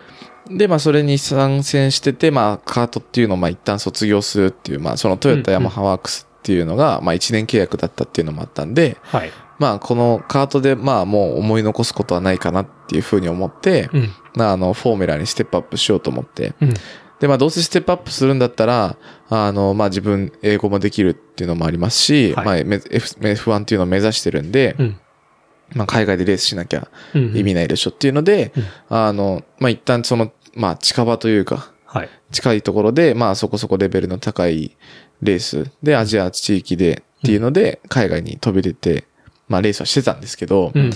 で、まあ、それに参戦してて、まあ、カートっていうのを、まあ、一旦卒業するっていう、まあ、そのトヨタヤマハワークスっていうのが、まあ、1年契約だったっていうのもあったんで、はい。まあ、このカートで、まあ、もう思い残すことはないかなっていうふうに思って、うん。まあ、あの、フォーミュラにステップアップしようと思って。うん。で、まあ、どうせステップアップするんだったら、あの、まあ、自分、英語もできるっていうのもありますし、はいまあ、F- F1 っていうのを目指してるんで、うん。まあ、海外でレースしなきゃうん。意味ないでしょっていうので、うんあの、まあ、一旦その、まあ、近場というか、はい。近いところで、まあ、そこそこレベルの高いレースで、アジア地域でっていうので、海外に飛び出て、まあ、レースはしてたんですけど、うん。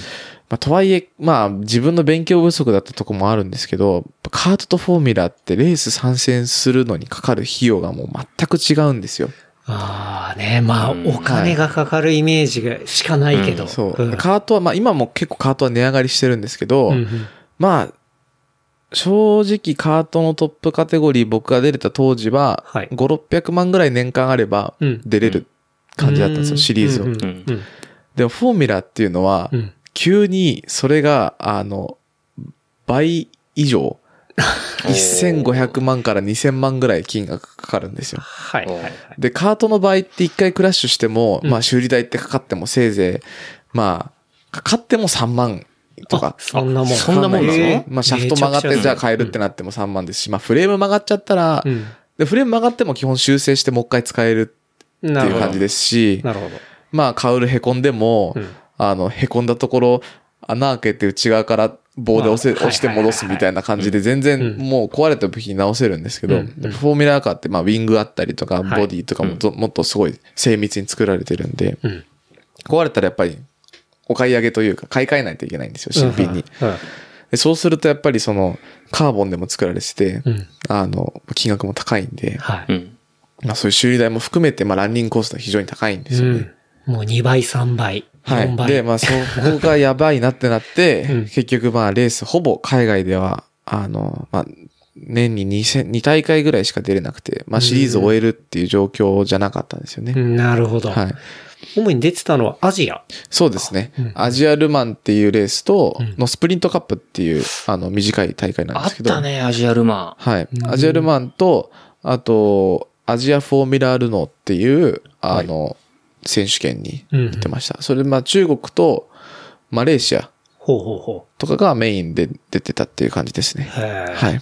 まあ、とはいえ、まあ、自分の勉強不足だったとこもあるんですけど、カートとフォーミュラってレース参戦するのにかかる費用がもう全く違うんですよ。ああね、まあ、うんお金がかかるイメージがしかないけど。そう。んカートは、まあ今も結構カートは値上がりしてるんですけど、うんうんまあ、正直カートのトップカテゴリー僕が出れた当時は、はい。5、600万ぐらい年間あればうん。出れる感じだったんですよ、シリーズを。うんうんうん。でもフォーミュラっていうのはう、ん。急にそれが、あの、倍以上、1500万から2000万ぐらい金額かかるんですよ。はい。で、カートの場合って一回クラッシュしても、うん。まあ修理代ってかかってもせいぜい、まあ、かかっても3万とか。そんなもん。そんなもんなの？まあシャフト曲がってじゃあ変えるってなっても3万ですし、まあフレーム曲がっちゃったら、うん。で、フレーム曲がっても基本修正してもう一回使えるっていう感じですし、なるほど。まあ、カウル凹んでも、うんあの、凹んだところ、穴開けて内側から棒で押せ、まあ押して戻すみたいな感じで、全然もう壊れた部品直せるんですけど、うんうんフォーミュラーカーって、まあ、ウィングあったりとか、はいボディとかもともっとすごい精密に作られてるんで、うん。壊れたらやっぱり、お買い上げというか、買い替えないといけないんですよ、新品に。うん。でそうするとやっぱりその、カーボンでも作られてて、うん。あの、金額も高いんで、はい。うん。まあそういう修理代も含めて、まあランニングコストは非常に高いんですよね。うん。もう2倍、3倍、4はい。倍。で、まあそこがやばいなってなって、うん結局まあレース、ほぼ海外では、あの、まあ、年に2戦、2大会ぐらいしか出れなくて、まあシリーズを終えるっていう状況じゃなかったんですよね。うんなるほど。はい。主に出てたのはアジア。そうですね。うんアジアルマンっていうレースとうん、のスプリントカップっていう、あの、短い大会なんあっですけど。たね、アジアルマはいうん。アジアルマンと、あと、アジアフォーミュラールノーっていう、あの、選手権にうん出てました。それ、まあ中国とマレーシアほうほうほとかがメインで出てたっていう感じですね。はい。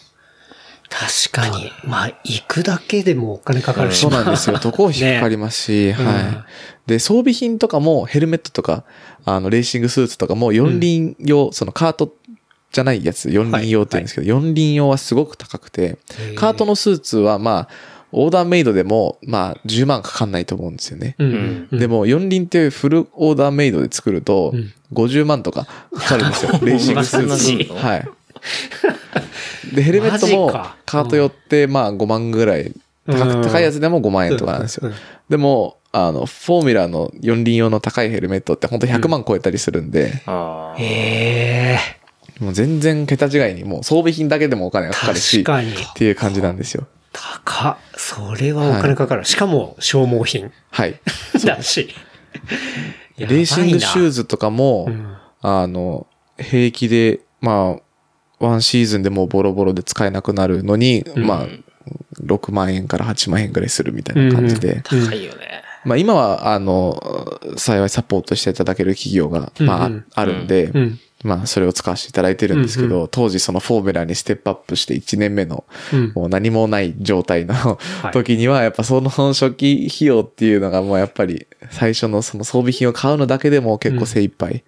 確かに。まあ、行くだけでもお金かかるし。そうなんですよ。渡航費かかりますし、うんはい。で、装備品とかもヘルメットとか、あの、レーシングスーツとかも四輪用、そのカートじゃないやつ、四輪用って言うんですけど、四輪用はすごく高くて、カートのスーツはまあ、オーダーメイドでも、まあ、10万かかんないと思うんですよね。うんうん。でも、四輪ってフルオーダーメイドで作るとうん、50万とかかかるんですよ。レーシングスーツ。のはい。で、ヘルメットもカート寄って、まあ、5万ぐらい、高うんく高いやつでも5万円とかなんですよ。でも、あの、フォーミュラーの四輪用の高いヘルメットって本当100万超えたりするんで。へえ。もう全然桁違いに、もう装備品だけでもお金がかかるし、確かにっていう感じなんですよ。高っ。それはお金かかる。しかも、消耗品はい。だし。レーシングシューズ。ズとかも、うんあの、平気で、まあ、ワンシーズンでもうボロボロで使えなくなるのに、うんまあ、6万円から8万円ぐらいするみたいな感じで。うん高いよね。まあ今は、あの、幸いサポートしていただける企業が、まあ、あるんで、うん。まあそれを使わせていただいてるんですけど、うん当時そのフォーミュラーにステップアップして1年目の、うん。もう何もない状態のい時には、やっぱその初期費用っていうのがもうやっぱり最初のその装備品を買うのだけでも結構精一杯。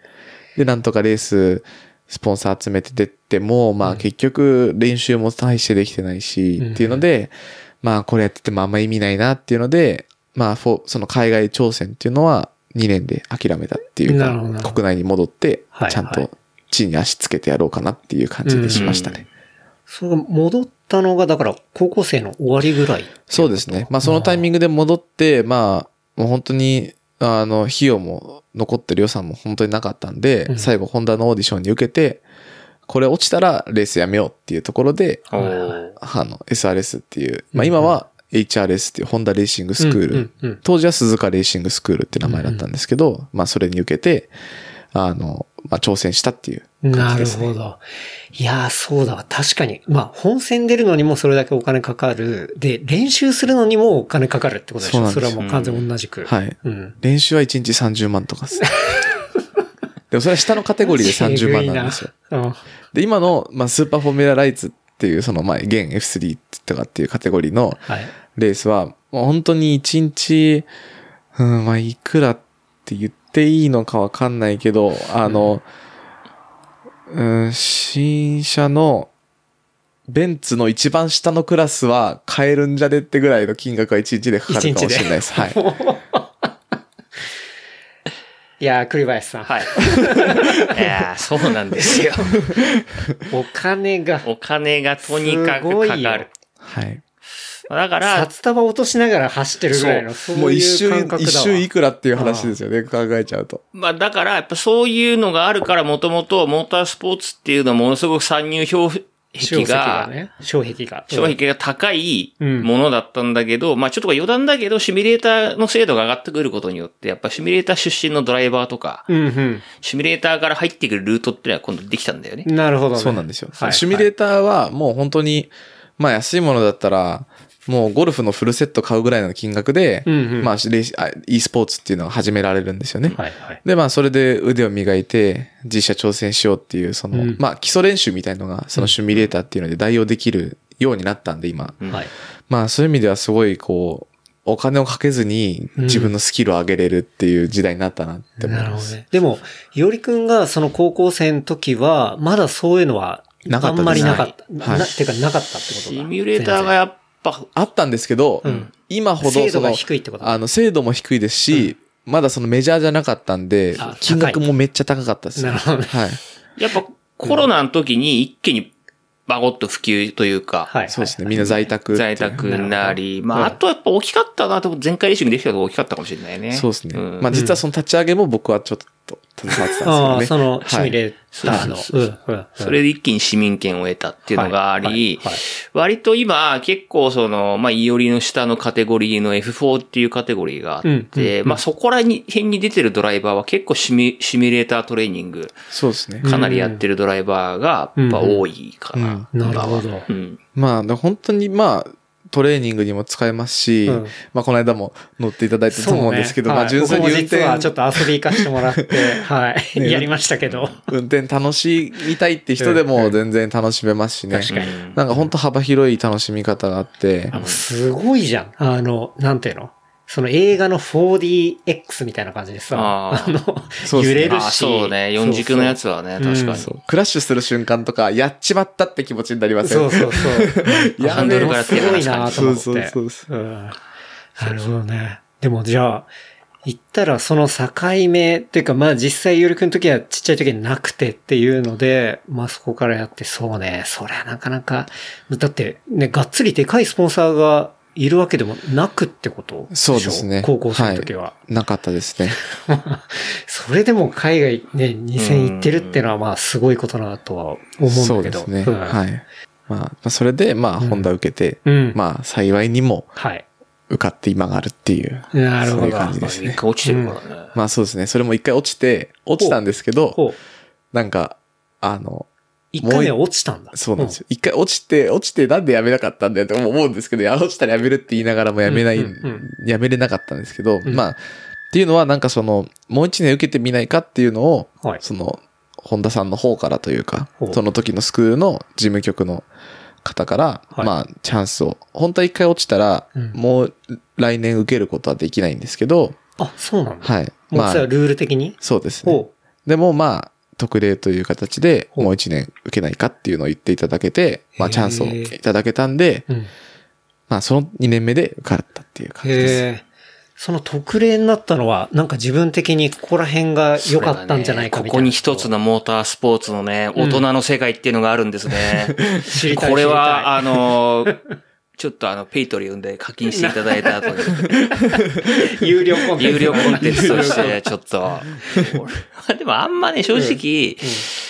で、なんとかレース、スポンサー集めて出ても、まあ結局練習も大してできてないし、うんっていうので、まあこれやっててもあんま意味ないなっていうので、まあフォその海外挑戦っていうのは2年で諦めたっていうか、国内に戻ってはい、ちゃんと地に足つけてやろうかなっていう感じでしましたね。それが戻ったのが、だから、高校生の終わりぐらい。そうですね。まあそのタイミングで戻って、まあ、もう本当に、あの、費用も残ってる予算も本当になかったんで、うん。最後ホンダのオーディションに受けて、これ落ちたらレースやめようっていうところで、おー。あの、SRS っていう、まあ今は HRS っていうホンダレーシングスクール、うんうんうん。当時は鈴鹿レーシングスクールって名前だったんですけど、まあそれに受けて、あの、まあ挑戦したっていう感なるじですね。ほど。いやー、そうだわ。確かに。まあ、本戦出るのにもそれだけお金かかる。で、練習するのにもお金かかるってことでしょそそうなんですれはもう完全に同じく。はい。うん。練習は1日30万とかです。でもそれは下のカテゴリーで30万なんですよ。うん。で、今の、まあ、スーパーフォーミュラライツっていう、その、まあ、現 F3 とかっていうカテゴリーのはい。レースは、もう本当に1日、うん、まあ、いくらって言っていいのかわかんないけど、あの、うん、新車の、ベンツの一番下のクラスは買えるんじゃねってぐらいの金額は1日でかかるかもしれないです。はい。いやー、栗林さん。はい。いやーそうなんですよ。お金が。お金がとにかくかかる。はい。だから、札束落としながら走ってるぐらいの、そうもう一周いう感、覚だわ。一周いくらっていう話ですよね、考えちゃうと。まあだから、やっぱそういうのがあるから、もともとモータースポーツっていうのはものすごく参入標障壁壁が、がね。障壁が。障壁が高いうんものだったんだけど、まあちょっと余談だけど、シミュレーターの精度が上がってくることによって、やっぱシミュレーター出身のドライバーとか、うんシミュレーターから入ってくるルートっていうのは今度できたんだよねう。ん。なるほどね。そうなんですよ。はいシミュレーターはもう本当に、まあ安いものだったら、もうゴルフのフルセット買うぐらいの金額で、うんうんまあ e スポーツっていうのが始められるんですよね。はいはい。で、まあそれで腕を磨いて実写挑戦しようっていう、その、うんまあ基礎練習みたいのが、そのシミュレーターっていうので代用できるようになったんで今。うんはい。まあそういう意味ではすごいこう、お金をかけずに自分のスキルを上げれるっていう時代になったなって思います。なるほどね。でも、いおりくんがその高校生の時は、まだそういうのは、なかったですあんまりなかった。はいなてか、なかったってことだ。シミュレーターがやっぱ、あったんですけど、うん今ほど精度が低いってこと？あの、精度も低いですし、まだそのメジャーじゃなかったんであ、金額もめっちゃ高かったです。なるほどねはい。やっぱコロナの時に一気にバゴッと普及というか、はい。そうですね。みんな在宅。在宅になり、まあ、うんあとはやっぱ大きかったなと、前回シングできたのが大きかったかもしれないね。そうですね。んまあ実はその立ち上げも僕はちょっと携わってたんですけその。シミュレーターの。それで一気に市民権を得たっていうのがあり、はいはいはい割と今結構その、まあ、イオリの下のカテゴリーの F4 っていうカテゴリーがあって、うんうんうんまあ、そこら辺に出てるドライバーは結構シミシミュレータートレーニング、そうですね。かなりやってるドライバーがやっぱ多いかな。なるほど。うん。まあ、だ本当にまあ、トレーニングにも使えますし、うん。まあこの間も乗っていただいたと思うんですけど、そうね。まあ純粋に運はい僕も実は転、ちょっと遊び行かしてもらって、はい。ね。やりましたけど。運転楽しみたいって人でも全然楽しめますしね。確かに。うんなんか本当幅広い楽しみ方があって、あのすごいじゃん。あの、なんていうの？その映画の 4DX みたいな感じでさ、あーあの、揺れるし。そうね。四軸のやつはね、そう確かに。そうクラッシュする瞬間とか、やっちまったって気持ちになりません？そうそうそう。やハンドルからすごいなと思って。そうそうそううんなるほどね。でもじゃあ、言ったらその境目っていうか、まあ実際ゆるくんの時はちっちゃい時になくてっていうので、まあそこからやってそうね、そりゃなかなか、だってね、がっつりでかいスポンサーがいるわけでもなくってことしょそうですね。高校生の時は。なかったですね。それでも海外ね、2000行ってるっていうのはまあすごいことだなとは思うんそだけど。うですね。うんはい。まあまあ、それで、まあ、うんホンダ受けて、うん。まあ、幸いにもはい。受かって今があるっていう、なるほどそういう感じですね。一回落ちてるからね。まあそうですね。それも一回落ちて、落ちたんですけど。なんか、あの、一回目落ちたんだ。そうなんですよ。一回落ちて、落ちてなんでやめなかったんだよって思うんですけど、いや、落ちたらやめるって言いながらもやめない、うんうんやめれなかったんですけど、うんまあ、っていうのはなんかその、もう一年受けてみないかっていうのを、はいその、本田さんの方からというかその時のスクールの事務局の方から、はいまあ、チャンスを、本当は一回落ちたら、うんもう来年受けることはできないんですけど、あ、そうなんだ。はい。まあは、ルール的にそうですね。ほでもまあ、特例という形で、もう一年受けないかっていうのを言っていただけて、まあチャンスをいただけたんで、う。うん。まあその2年目で受かったっていう感じです。その特例になったのは、なんか自分的にここら辺が良かったんじゃないかみたいな。ここに一つのモータースポーツのね、大人の世界っていうのがあるんですね。知りたい。これは、あの、ちょっとあの、 Patreon で課金していただいた後に、有料コンテンツ。有料コンテンツとして、ちょっと。でもあんまね、正直、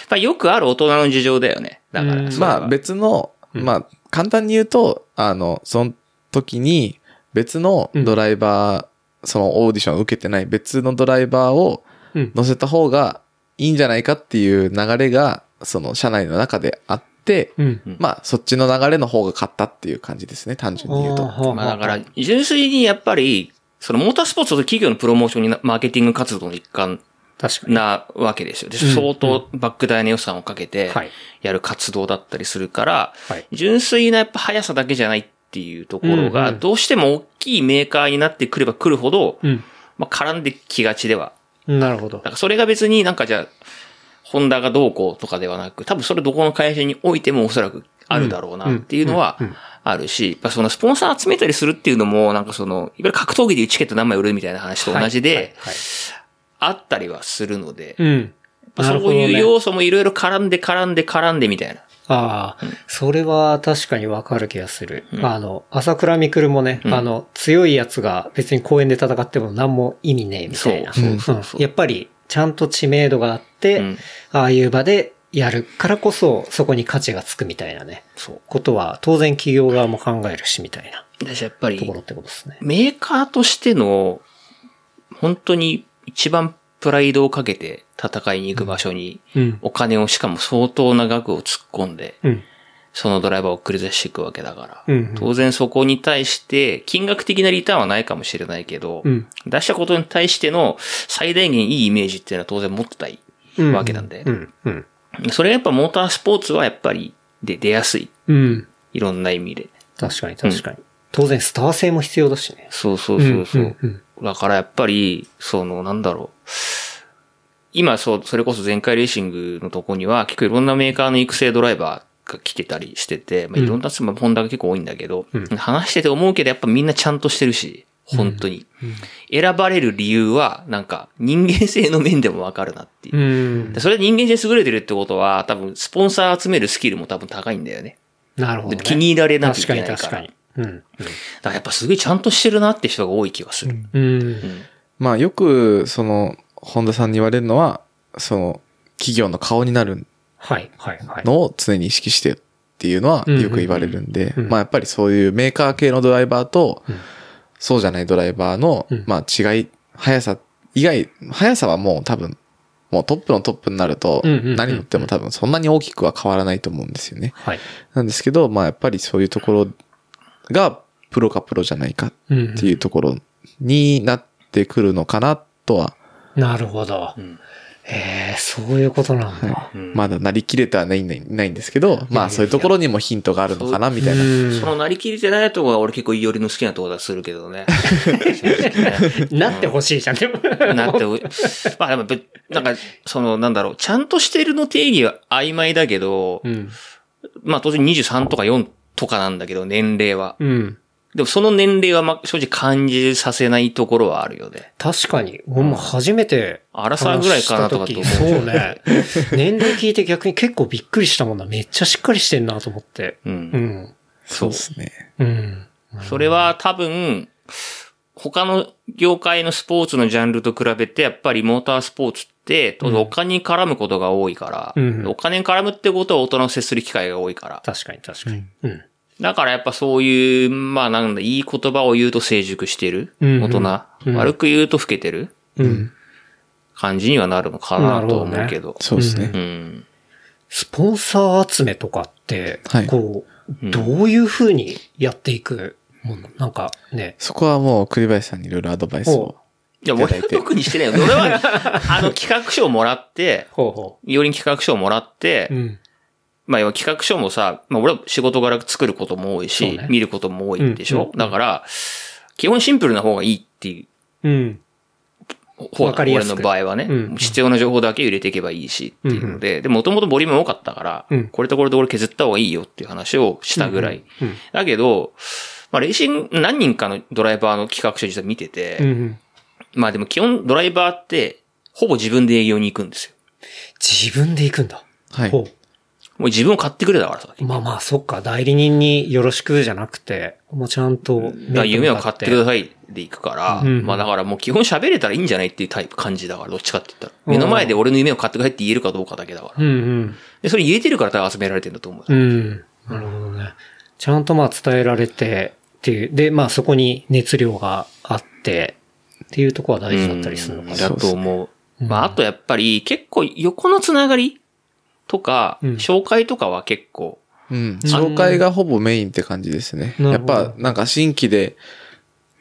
まあよくある大人の事情だよね。だからまあ別の、うんまあ簡単に言うと、あの、その時に別のドライバー、そのオーディションを受けてない別のドライバーをうん。乗せた方がいいんじゃないかっていう流れが、その社内の中であって、うん。まあそっちの流れの方が勝ったっていう感じですね、単純に言うと。あまあだから、純粋にやっぱり、そのモータースポーツと企業のプロモーションにな、マーケティング活動の一環確かに。なわけですよ。でうん相当莫大な予算をかけてはい、やる活動だったりするから、はい。純粋なやっぱ速さだけじゃないっていうところうんが、うんどうしても大きいメーカーになってくればくるほど、うん。まあ絡んできがちでは。なるほどだ。からそれが別になんかじゃあ、ホンダがどうこうとかではなく、多分それどこの会社においてもおそらくあるだろうなっていうのはうんうん。うんあるし、やっぱそのスポンサー集めたりするっていうのも、なんかその、いわゆる格闘技でいうチケット何枚売るみたいな話と同じで、あったりはするので、そういう要素もいろいろ絡んで絡んで絡んでみたいな。ああ、それは確かにわかる気がする。あの、朝倉未来もね、うん。あの、強いやつが別に公園で戦っても何も意味ねえみたいな。そうそうそうやっぱり、ちゃんと知名度があって、うんああいう場でやるからこそ、そこに価値がつくみたいなね。そう。ことは、当然企業側も考えるし、みたいな私やっぱりとこ、ろってことですね。メーカーとしての、本当に一番プライドをかけて戦いに行く場所に、うん。お金をしかも相当な額を突っ込んで、うん。そのドライバーを送り出していくわけだから、うん当然そこに対して、金額的なリターンはないかもしれないけど、うん。出したことに対しての最大限いいイメージっていうのは当然持ってたいうん。わけなんで、うん。うん。それがやっぱモータースポーツはやっぱりで出やすい。うん。いろんな意味で。確かに確かに。当然スター性も必要だしね。そうそうそうそう。んうんだからやっぱり、その、なんだろう。今、そう、それこそ前回レーシングのとこには、結構いろんなメーカーの育成ドライバーが来てたりしてて、まあ、いろんな、まあホンダが結構多いんだけど、話してて思うけど、やっぱみんなちゃんとしてるし、本当に。選ばれる理由は、なんか、人間性の面でもわかるなっていう。うん。でそれで人間性優れてるってことは、多分、スポンサー集めるスキルも多分高いんだよね。なるほど、ね。で気に入られなきゃいけないから。確かに確かに。うん。だからやっぱすごいちゃんとしてるなって人が多い気がする。うん。まあよく、その、本田さんに言われるのは、その、企業の顔になるはい、はい、はい。のを常に意識してっていうのはよく言われるんで、うんまあやっぱりそういうメーカー系のドライバーとうん、そうじゃないドライバーのうん、まあ違い、速さ、以外、速さはもう多分、もうトップのトップになると何乗っても多分そんなに大きくは変わらないと思うんですよね。はい。なんですけど、まあやっぱりそういうところが、プロかプロじゃないかうんっていうところになってくるのかなとは、なるほど。んへえ、そういうことなんだ。はいまだなりきれてはないないないんですけど、まあそういうところにもヒントがあるのかなみたいな。うんそのなりきれてないところが俺結構いおりの好きなところだするけどね。ねなってほしいじゃん、でも。なってお、まあでもべ、なんか、その、なんだろう、ちゃんとしてるの定義は曖昧だけど、うん。まあ当然23とか4とかなんだけど、年齢は。うん。でもその年齢はまあ正直感じさせないところはあるよね。確かに。俺も初めて。アラサーぐらいかなとかと思うそうね。年齢聞いて逆に結構びっくりしたもんな。めっちゃしっかりしてんなと思って。う。うんん。そう。ですね。うん。それは多分、他の業界のスポーツのジャンルと比べて、やっぱりモータースポーツって、お金に絡むことが多いから、うんお金に絡むってことは大人を接する機会が多いから。確かに確かに。うん。だからやっぱそういう、まあなんだ、いい言葉を言うと成熟してる。うん大人。うん悪く言うと老けてるうん。感じにはなるのかなと思うけど。そうですね。うん。スポンサー集めとかって、はいこう、どういう風にやっていくもの？なんかね。そこはもう栗林さんにいろいろアドバイスを。いや、俺は特にしてないよ。俺は、あの企画書をもらって、ほうほより企画書をもらって、う。うん。まあ、要は企画書もさ、まあ、俺は仕事柄作ることも多いし、ね見ることも多いでしょ、うんうんだから、基本シンプルな方がいいっていううん。方わかりやすく俺の場合はね、うん必要な情報だけ入れていけばいいしっていうので、で、もともとボリューム多かったから、うんこれとこれと俺削った方がいいよっていう話をしたぐらい。うん。だけど、まあ、レーシング、何人かのドライバーの企画書実は見てて、うん。まあでも基本ドライバーって、ほぼ自分で営業に行くんですよ。自分で行くんだ。はい。ほもう自分を買ってくれだからさ。う。まあまあ、そっか。代理人によろしくじゃなくて、もうちゃんとだ夢を買ってくださいで行くから、うんまあだからもう基本喋れたらいいんじゃないっていうタイプ感じだから、どっちかって言ったら。目の前で俺の夢を買ってくださいって言えるかどうかだけだから。うんうん。で、それ言えてるから多分集められてるんだと思う。うん。なるほどね。ちゃんとまあ伝えられて、っていう。で、まあそこに熱量があって、っていうところは大事だったりするのかな。だと思う。うんまああとやっぱり結構横のつながりとか、うん紹介とかは結構、うん。紹介がほぼメインって感じですね。やっぱ、なんか新規で、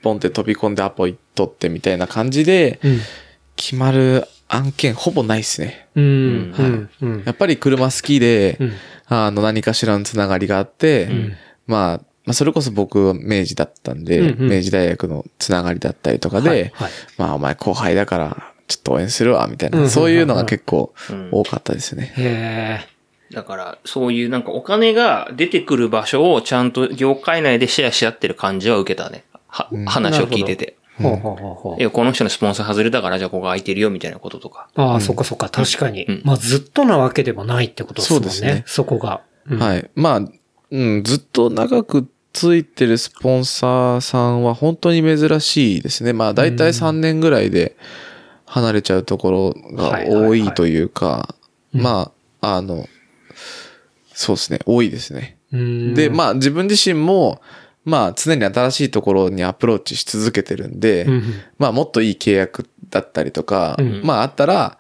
ポンって飛び込んでアポ取ってみたいな感じで、うん。決まる案件ほぼないですね。うん。ううん。うん。やっぱり車好きで、うんあの、何かしらのつながりがあって、んまあ、まあ、それこそ僕は明治だったんで、うんうん明治大学のつながりだったりとかで、はいはいまあ、お前後輩だから、ちょっと応援するわ、みたいな、うんそういうのが結構うん多かったですね。へえ。だから、そういうなんかお金が出てくる場所をちゃんと業界内でシェアし合ってる感じは受けたね。は、話を聞いてて。ほうほうほうほういや、この人のスポンサー外れたから、じゃあここ空いてるよ、みたいなこととか。ああ、そっかそっか、確かに。うんまあずっとなわけでもないってことですもんね。そうですねそこが。うんはい。まあ、うん、ずっと長くついてるスポンサーさんは本当に珍しいですね。まあ、だいたい3年ぐらいで離れちゃうところが多いというか、まあ、あの、そうですね、多いですね。うん。で、まあ、自分自身も、まあ、常に新しいところにアプローチし続けてるんで、うんまあ、もっといい契約だったりとか、うん。まあ、あったら、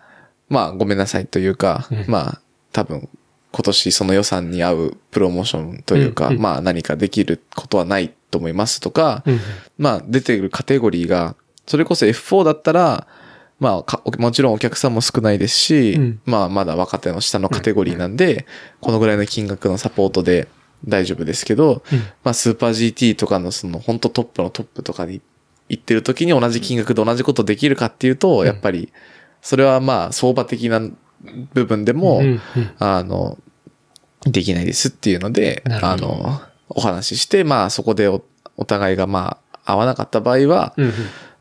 まあ、ごめんなさいというか、うん。まあ、多分、今年その予算に合うプロモーションというか、まあ、何かできることはないと思いますとか、うんまあ、出てくるカテゴリーが、それこそ F4 だったら、まあか、もちろんお客さんも少ないですし、うん。まあ、まだ若手の下のカテゴリーなんで、このぐらいの金額のサポートで大丈夫ですけど、まあスーパー GT とかのその本当トップのトップとかに行ってる時に同じ金額で同じことできるかっていうと、やっぱり、それはまあ相場的な部分でも、うんうんあの、できないですっていうので、あの、お話しして、まあそこでおお互いがまあ合わなかった場合は、うんうん。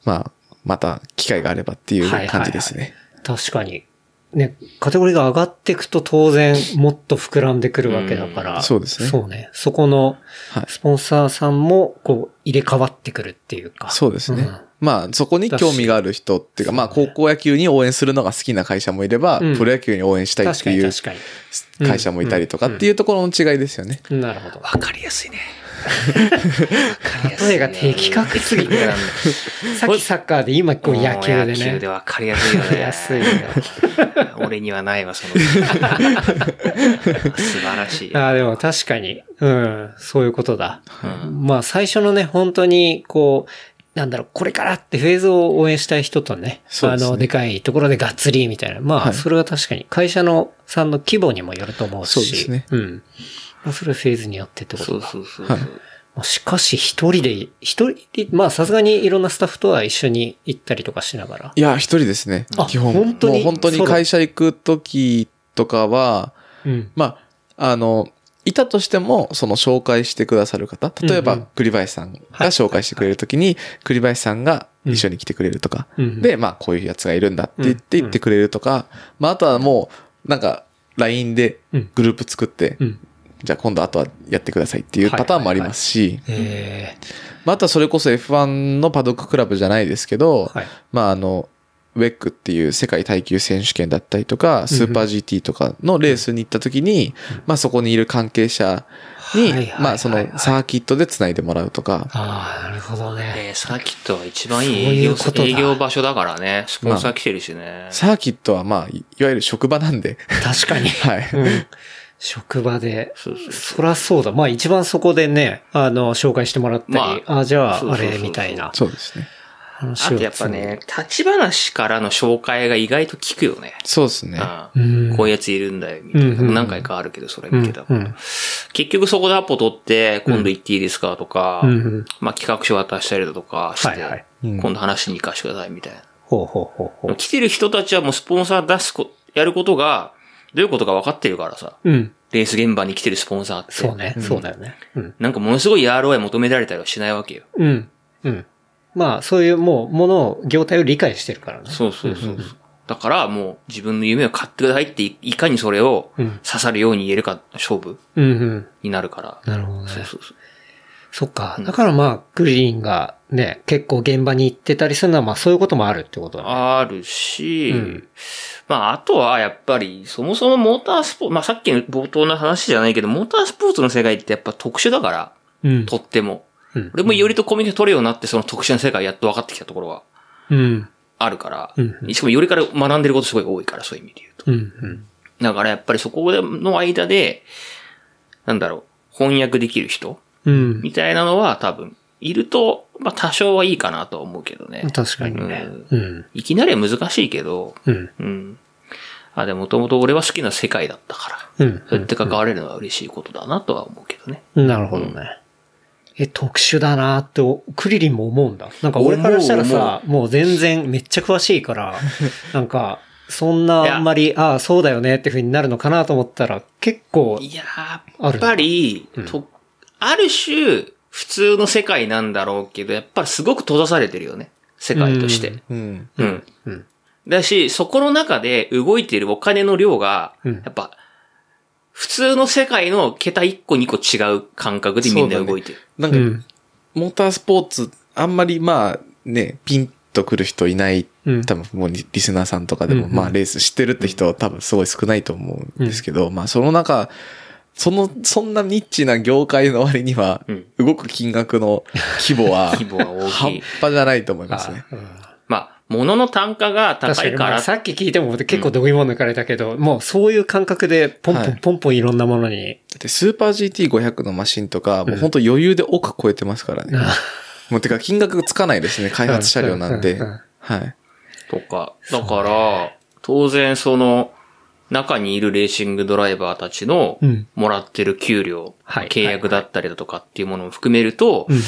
まあ、また機会があればっていう感じですね。確かに。ね、カテゴリーが上がっていくと当然もっと膨らんでくるわけだから。うんそうですねそうね。そこのはいスポンサーさんもこう入れ替わってくるっていうか。そうですね。うんまあ、そこに興味がある人っていうか、まあ、高校野球に応援するのが好きな会社もいれば、うんプロ野球に応援したいっていう。会社もいたりとかっていうところの違いですよね。なるほど。わかりやすいね。例えが的確すぎて。さっきサッカーで今こう野球で野球ねで。わかりやすいよね。安いよ。俺にはないわ、その。素晴らしい。ああ、でも確かに。うん。そういうことだ。うんまあ最初のね、本当にこう、なんだろう、これからってフェーズを応援したい人とね、ねあの、でかいところでがっつりみたいな。まあ、はいそれは確かに会社のさんの規模にもよると思うし。そうですねうん。まあ、それはフェーズによってってこそうとか。そうそうそう。はいまあしかし一人で、一人で、まあさすがにいろんなスタッフとは一緒に行ったりとかしながら。いや、一人ですねあ。基本。本当に？もう本当に会社行く時とかは、うん。まあ、あの、いたとしても、その紹介してくださる方。例えばうんうん、栗林さんが紹介してくれるときに、栗林さんが一緒に来てくれるとか。うんで、まあ、こういうやつがいるんだって言ってうん言ってくれるとか。まあ、あとはもう、なんか、LINE でうんグループ作ってう、ん。じゃあ今度あとはやってくださいっていうパターンもありますし、えまあ、あとはそれこそ F1 のパドッククラブじゃないですけど、はいまああの、ウェックっていう世界耐久選手権だったりとか、スーパー GT とかのレースに行った時に、まあそこにいる関係者にまあそのサーキットで繋いでもらうとか、ああ、なるほどね。えーサーキットは一番いいそうい営業うことだ営業場所だからね。スポンサー来てるしね。サーキットはまあ、いいわゆる職場なんで、確かに。はい。うん。職場で。そうそうそらそうだ。まあ一番そこでね、あの、紹介してもらったり、まああじゃあ、あれみたいなそうですね。あとやっぱね、立ち話からの紹介が意外と効くよね。そうですね。うんうん。こういうやついるんだよ、みたいな。うんうんうん何回かあるけど、それうん見てた。うん結局そこでアポ取って、今度行っていいですかとか、うんうんまあ企画書渡したりだとかして、はいはいうん今度話しに行かせてくださいみたいな。ほうほうほうほう。来てる人たちはもうスポンサー出すこ、やることが、どういうことか分かってるからさ。うん。レース現場に来てるスポンサーって。そうね。そうだよね。うん。なんかものすごい ROI 求められたりはしないわけよ。うん。うん。まあ、そういうもう、ものを、業態を理解してるからね。そうそうそう。だからもう自分の夢を買ってくださいっていいかにそれをうん刺さるように言えるか勝負うんうん。になるから。なるほどね。そうそうそう。そっか。だからまあ、グリーンがね、結構現場に行ってたりするのは、まあそういうこともあるってことだね。あるし、うんまああとはやっぱりそもそもモータースポーツ、まあさっきの冒頭の話じゃないけど、モータースポーツの世界ってやっぱ特殊だから、うん。とっても。うん俺もよりとコミュニケーション取るようになってその特殊な世界やっと分かってきたところはうん。あるから、うんしかもよりから学んでることすごい多いから、そういう意味で言うと。うん。うん。だからやっぱりそこの間で、なんだろう、翻訳できる人うん。みたいなのは多分、いると、まあ多少はいいかなとは思うけどね。確かにね。うん。いきなりは難しいけど、うん。うん。あ、でもともと俺は好きな世界だったから、うん。そうやって関われるのは嬉しいことだなとは思うけどね。なるほどね。え、特殊だなって、クリリンも思うんだ。なんか俺からしたらさ、もう全然めっちゃ詳しいから、なんか、そんなあんまり、ああ、そうだよねって風になるのかなと思ったら、結構、いややるっぱり、うんとある種、普通の世界なんだろうけど、やっぱりすごく閉ざされてるよね。世界として。うん。うん。うん。だし、そこの中で動いているお金の量が、うんやっぱ、普通の世界の桁1個2個違う感覚でみんな動いてる。なんか、うん。モータースポーツ、あんまりまあね、ピンとくる人いない、うん多分もうリリスナーさんとかでも、まあレース知ってるって人は多分すごい少ないと思うんですけど、まあその中、その、そんなニッチな業界の割には、うん。動く金額の規模は、規模は大き半い。端じゃないと思いますね。うんまあ、物の単価が高いから、まあさっき聞いても結構どぎも抜かれたけど、もうそういう感覚でポンポはい。ンポンポンいろんなものに、で、スーパー GT500 のマシンとか、もう本当余裕で億超えてますからね。もうてか金額つかないですね、開発車両なんでうん。うん。うん。はい。とか。だから、当然その、中にいるレーシングドライバーたちのうんもらってる給料、はい契約だったりだとかっていうものを含めると、うん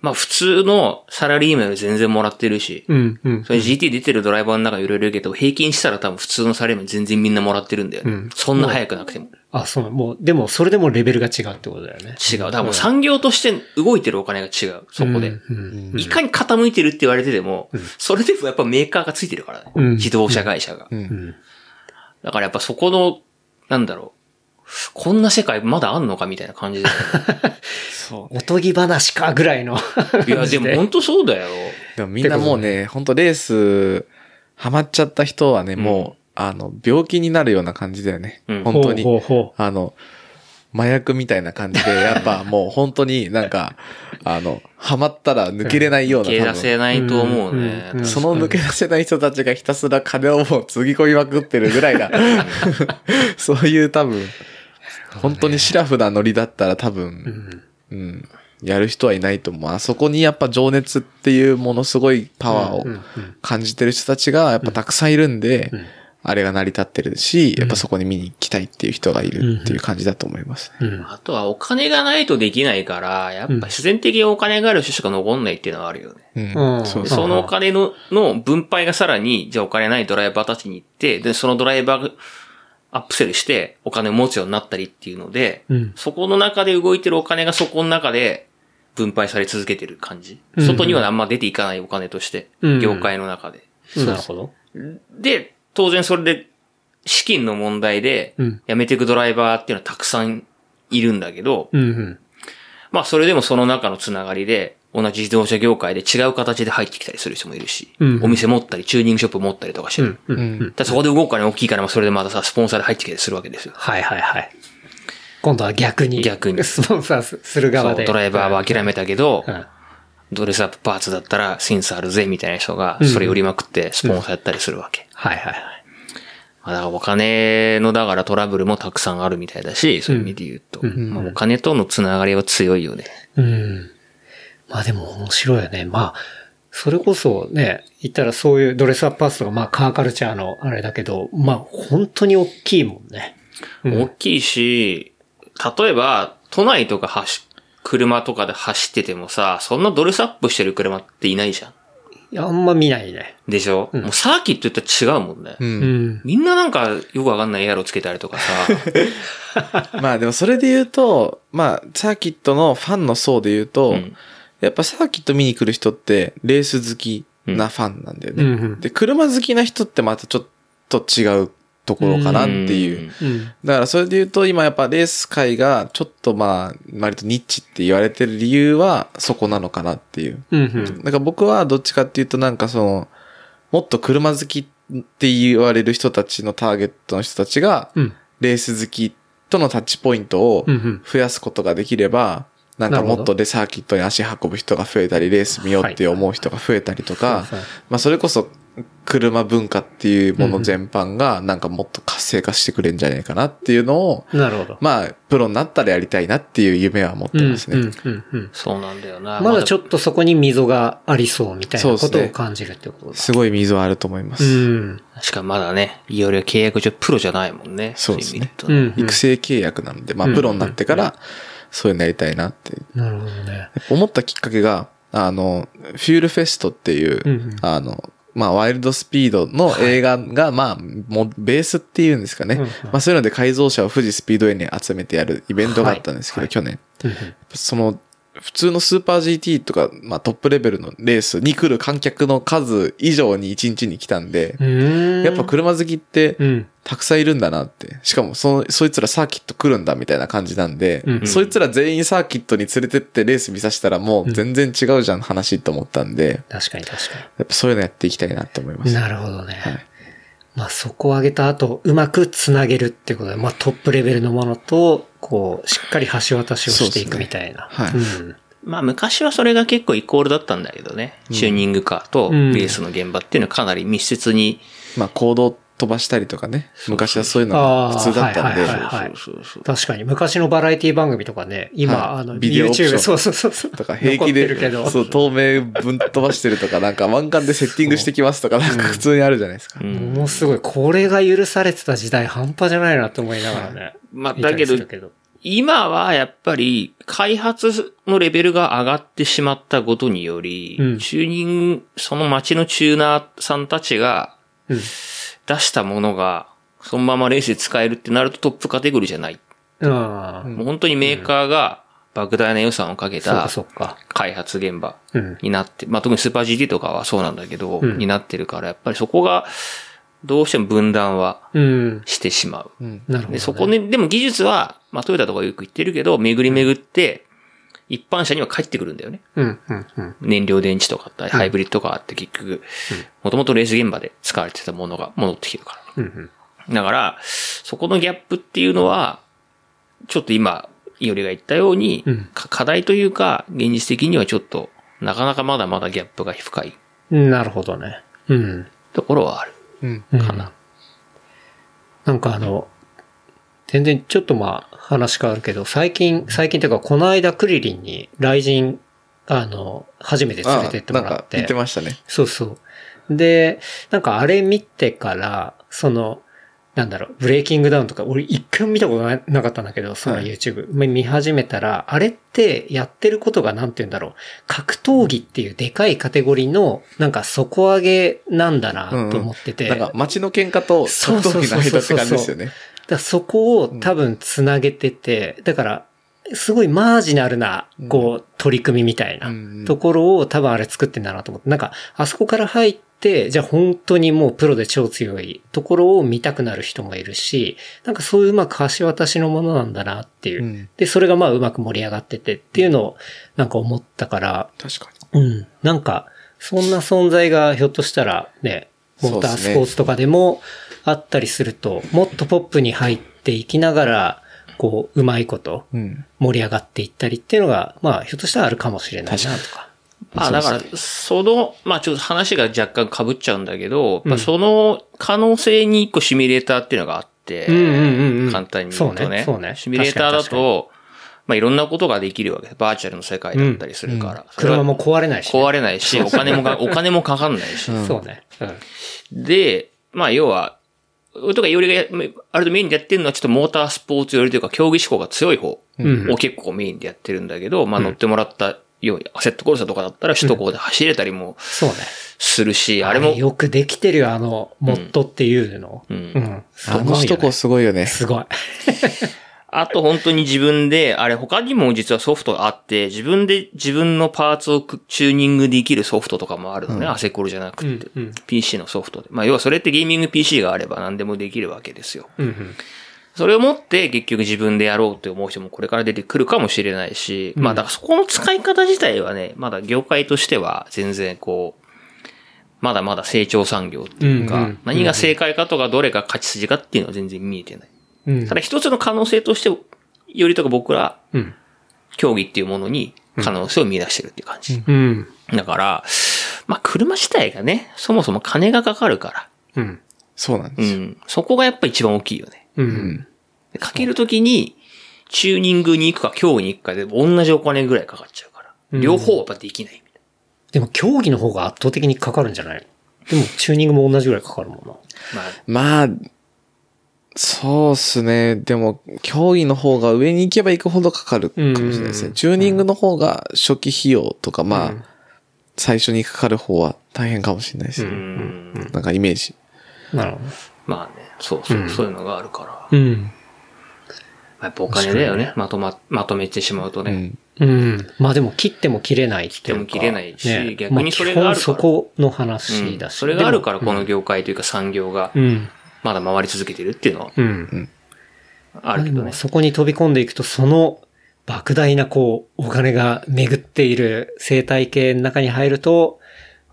まあ普通のサラリーマンより全然もらってるし、うん。うん。それ GT 出てるドライバーの中いろいろいるけど、平均したら多分普通のサラリーマン全然みんなもらってるんだよね。うんそんな早くなくても。あ、そう、もう、でも、それでもレベルが違うってことだよね。違う。だからもう産業として動いてるお金が違う。そこで。うん。うんいかに傾いてるって言われてても、それでもやっぱメーカーがついてるからね。うん自動車会社が。うん。だからやっぱそこの、なんだろう。こんな世界まだあんのかみたいな感じで。そう。おとぎ話かぐらいの。いや、でも本当そうだよ。でもみんなもうね、本当レース、ハマっちゃった人はね、もう、あの、病気になるような感じだよね。うん本当に。ほうほうほあの、麻薬みたいな感じで、やっぱもう本当になんか、あの、ハマったら抜けれないような、抜け出せないと思うね。うんうん。その抜け出せない人たちがひたすら金をもうつぎ込みまくってるぐらいな、そういう多分、本当にシラフなノリだったら多分、ん。うん、やる人はいないと思う。あそこにやっぱ情熱っていうものすごいパワーを感じてる人たちがやっぱたくさんいるんで、うんあれが成り立ってるし、やっぱそこに見に行きたいっていう人がいるっていう感じだと思いますね。うん。あとはお金がないとできないから、やっぱ自然的にお金がある人しか残んないっていうのはあるよね。うん。そのお金のの分配がさらに、じゃあお金ないドライバーたちに行って、で、そのドライバーがアップセルしてお金を持つようになったりっていうので、うん。そこの中で動いてるお金がそこの中で分配され続けてる感じ。うん外にはあんま出ていかないお金として、うん業界の中で。なるほど。で、当然それで資金の問題でうん。辞めていくドライバーっていうのはたくさんいるんだけど、うんうん。まあそれでもその中のつながりで、同じ自動車業界で違う形で入ってきたりする人もいるし、うんお店持ったり、チューニングショップ持ったりとかしてる。うん。うん。うん。そこで動くお金大きいから、まあそれでまたさ、スポンサーで入ってきたりするわけですよ。はいはいはい。今度は逆に。逆にスポンサーすする側で。ドライバーは諦めたけど、うん。ドレスアップパーツだったらセンスあるぜ、みたいな人が、うんそれ売りまくってスポンサーやったりするわけ。はいはいはい。まあだからお金の、だからトラブルもたくさんあるみたいだし、そういう意味で言うと。うんまあ、お金とのつながりは強いよね。うん。まあでも面白いよね。まあ、それこそね、言ったらそういうドレスアップパーツとか、まあカーカルチャーのあれだけど、まあ本当に大きいもんね。うん大きいし、例えば、都内とか走、車とかで走っててもさ、そんなドレスアップしてる車っていないじゃん。いやあんま見ないね。でしょ、うんもうサーキット言ったら違うもんね。う。うんん。みんななんかよくわかんないエアロつけたりとかさ。まあでもそれで言うと、まあサーキットのファンの層で言うと、うんやっぱサーキット見に来る人ってレース好きなファンなんだよね。うんうんで、車好きな人ってまたちょっと違うところかなっていう。うん。だからそれで言うと今やっぱレース界がちょっとまあ割とニッチって言われてる理由はそこなのかなっていう。だから僕はどっちかっていうとなんかその、もっと車好きって言われる人たちのターゲットの人たちが、うん。レース好きとのタッチポイントを。増やすことができれば、なんかもっとでサーキットに足運ぶ人が増えたり、レース見ようって思う人が増えたりとか、まあそれこそ車文化っていうもの全般がなんかもっと活性化してくれるんじゃないかなっていうのを、なるほど。まあプロになったらやりたいなっていう夢は持ってうん。ますね。うん。うん。うん。そうなんだよな。まだちょっとそこに溝がありそうみたいなことを感じるってことだ。すごい溝はあると思います。うん。しかもまだね、いよいよ契約上プロじゃないもんね。そうですねうん。育成契約なので、まあうんプロになってからそういうのやりたいなってなるほどね。思ったきっかけが、あの、フュールフェストっていう、うんうんあの、まあ、ワイルドスピードの映画が、まあ、もう、ベースっていうんですかね。まあ、そういうので改造車を富士スピードウェイに集めてやるイベントがあったんですけど、はい去年。その、普通のスーパー GT とか、まあ、トップレベルのレースに来る観客の数以上に1日に来たんで、うん。やっぱ車好きってうん。たくさんいるんだなって。しかも、その、そいつらサーキット来るんだみたいな感じなんで、うんそいつら全員サーキットに連れてってレース見させたらもう全然違うじゃん話と思ったんで、確かに確かやっぱそういうのやっていきたいなって思いまに。す。なるほどね。はいまあそこを上げた後、うまくつなげるってことで、まあトップレベルのものと、こう、しっかり橋渡しをしていくみたいな。そうですねうんまあ昔はそれが結構イコールだったんだけどね。チューニングカーとレースの現場っていうのはかなり密接に、まあ行動飛ばしたりとかね。昔はそういうのが普通だったんで。確かに、昔のバラエティ番組とかね、今、はいあの、ビデオ YouTube、そうそうそうそう。とか平気で、ど。そう、透明ぶん飛ばしてるとか、なんか満館でセッティングしてきますとか、なんか普通にあるじゃないですか。うんものすごい、これが許されてた時代半端じゃないなって思いながらね。まあ、だけど。今はやっぱり開発のレベルが上がってしまったことにより、うんチューニング、その街のチューナーさんたちがうん。出したものが、そのままレースで使えるってなるとトップカテゴリーじゃない。ああ、もう本当にメーカーが莫大な予算をかけた。開発現場うん。になって、まあ特にスーパー GT とかはそうなんだけど、うんになってるから、やっぱりそこがどうしても分断はうん。してしまう。うん。なるほど、ね。で、そこね、でも技術は、まあトヨタとかよく言ってるけど、巡り巡って、一般車には帰ってくるんだよね。うん、うん、うん。燃料電池とかハイブリッドカーって結局、もともとレース現場で使われてたものが戻ってきてるから。うん、うん。だから、そこのギャップっていうのは、ちょっと今、いおりが言ったように、うんか課題というか、現実的にはちょっと、なかなかまだまだギャップが深いなるほどね。うん。ところはある。うん。うんかななんかあの、全然ちょっとまあ話変わるけど、最近、最近というかこの間クリリンに雷神、あの、初めて連れてってもらって。言ってましたね。そうそう。で、なんかあれ見てから、その、なんだろう、ブレイキングダウンとか、俺一回も見たことななかったんだけど、そのはい YouTube、見始めたら、あれってやってることがなんて言うんだろう、格闘技っていうでかいカテゴリーの、なんか底上げなんだなと思ってて、なんか街の喧嘩と格闘技の間って感じですよね。だそこを多分つなげてて、だから、すごいマージナルな、こう、取り組みみたいなうんところを多分あれ作ってんだなと思って、なんか、あそこから入って、じゃあ本当にもうプロで超強いところを見たくなる人もいるし、なんかそういううまく橋渡しのものなんだなっていう。うん。で、それがまあうまく盛り上がっててっていうのをなんか思ったから、確かうん。なんか、そんな存在がひょっとしたらね、モータースポーツとかでもあったりすると、もっとポップに入っていきながら、こう、うまいこと。盛り上がっていったりっていうのが、まあ、ひょっとしたらあるかもしれないなとか。まあだから、その、まあちょっと話が若干被っちゃうんだけど、まあその可能性に一個シミュレーターっていうのがあって、うんうんうんうん簡単に言うとね。そうねねシミュレーターだと、まあいろんなことができるわけ。バーチャルの世界だったりするから。それは車も壊れないし、ね。壊れないし、お金もか、お金もかかんないし。そうね。うん。で、まあ要は、とかよりが、あるとメインでやってるのはちょっとモータースポーツよりというか競技志向が強い方うんを結構メインでやってるんだけど、まあ乗ってもらったように、アセットコールサとかだったら首都高で走れたりもそうね。するし、ああれも、よくできてるよ、あの、モッドっていうの。うんうん。すあごいよねの首都高すごいよね。すごい。あと本当に自分で、あれ他にも実はソフトがあって、自分で自分のパーツをくチューニングできるソフトとかもあるのね、アセコルじゃなくて、うんうん PC のソフトで。まあ要はそれってゲーミング PC があれば何でもできるわけですよ。うんうん。それを持って結局自分でやろうって思う人もこれから出てくるかもしれないし、まあだからそこの使い方自体はね、まだ業界としては全然こう、まだまだ成長産業っていうか、うんうん何が正解かとかどれが勝ち筋かっていうのは全然見えてない。うんただ一つの可能性として、よりとか僕ら、うん。競技っていうものに可能性を見出してるっていう感じ。うん。だから、まあ車自体がね、そもそも金がかかるから、うん。そうなんですよ。うん。そこがやっぱ一番大きいよね。うん。でかけるときに、チューニングに行くか競技に行くかで同じお金ぐらいかかっちゃうから。うん両方はやっぱできないでも競技の方が圧倒的にかかるんじゃないの？でもチューニングも同じぐらいかかるもんな。な。まあ、まあ、そうっすね。でも、競技の方が上に行けば行くほどかかるかもしれないですうんね。チューニングの方が初期費用とか、まあ、うん最初にかかる方は大変かもしれないですうね。ん。なんかイメージ。なるほど。まあね、そうそう、うんそういうのがあるから。うん。やっぱお金だよね。まとま、まとめてしまうとね。うん。うん。まあでも切っても切れないっていうか。切っても切れないしね逆にそれがあるからま基本そこのうん話だし。それがあるからこの業界というか産業がうん。まだ回り続けてるっていうのはうん。であるけどね。もそこに飛び込んでいくと、その莫大なこう、お金が巡っている生態系の中に入ると、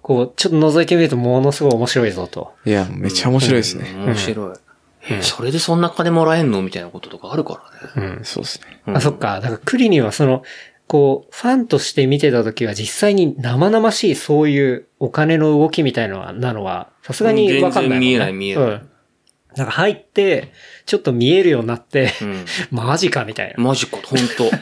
こう、ちょっと覗いてみるとものすごい面白いぞと。いや、めっちゃ面白いですね。うん面白い。え、それでそんな金もらえんのみたいなこととかあるからね。うん。そうですね。うんあ、そっか。だからクリにはその、こう、ファンとして見てた時は実際に生々しいそういうお金の動きみたいなのは、なのは、さすがにわかんないね、全然見えない見えないうん。なんか入って、ちょっと見えるようになって、うん。マジかみたいな。マジか、本当